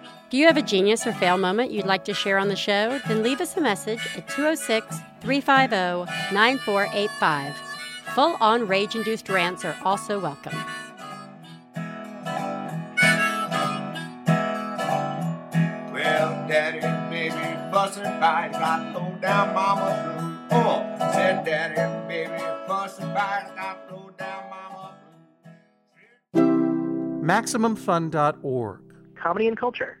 Do you have a genius or fail moment you'd like to share on the show? Then leave us a message at 206 350 9485. Full on rage induced rants are also welcome. Well, daddy, baby, bustin' fight. Got low down mama blues. Oh, said daddy, baby, bustin' fight. Got low down mama MaximumFun.org. Comedy and culture.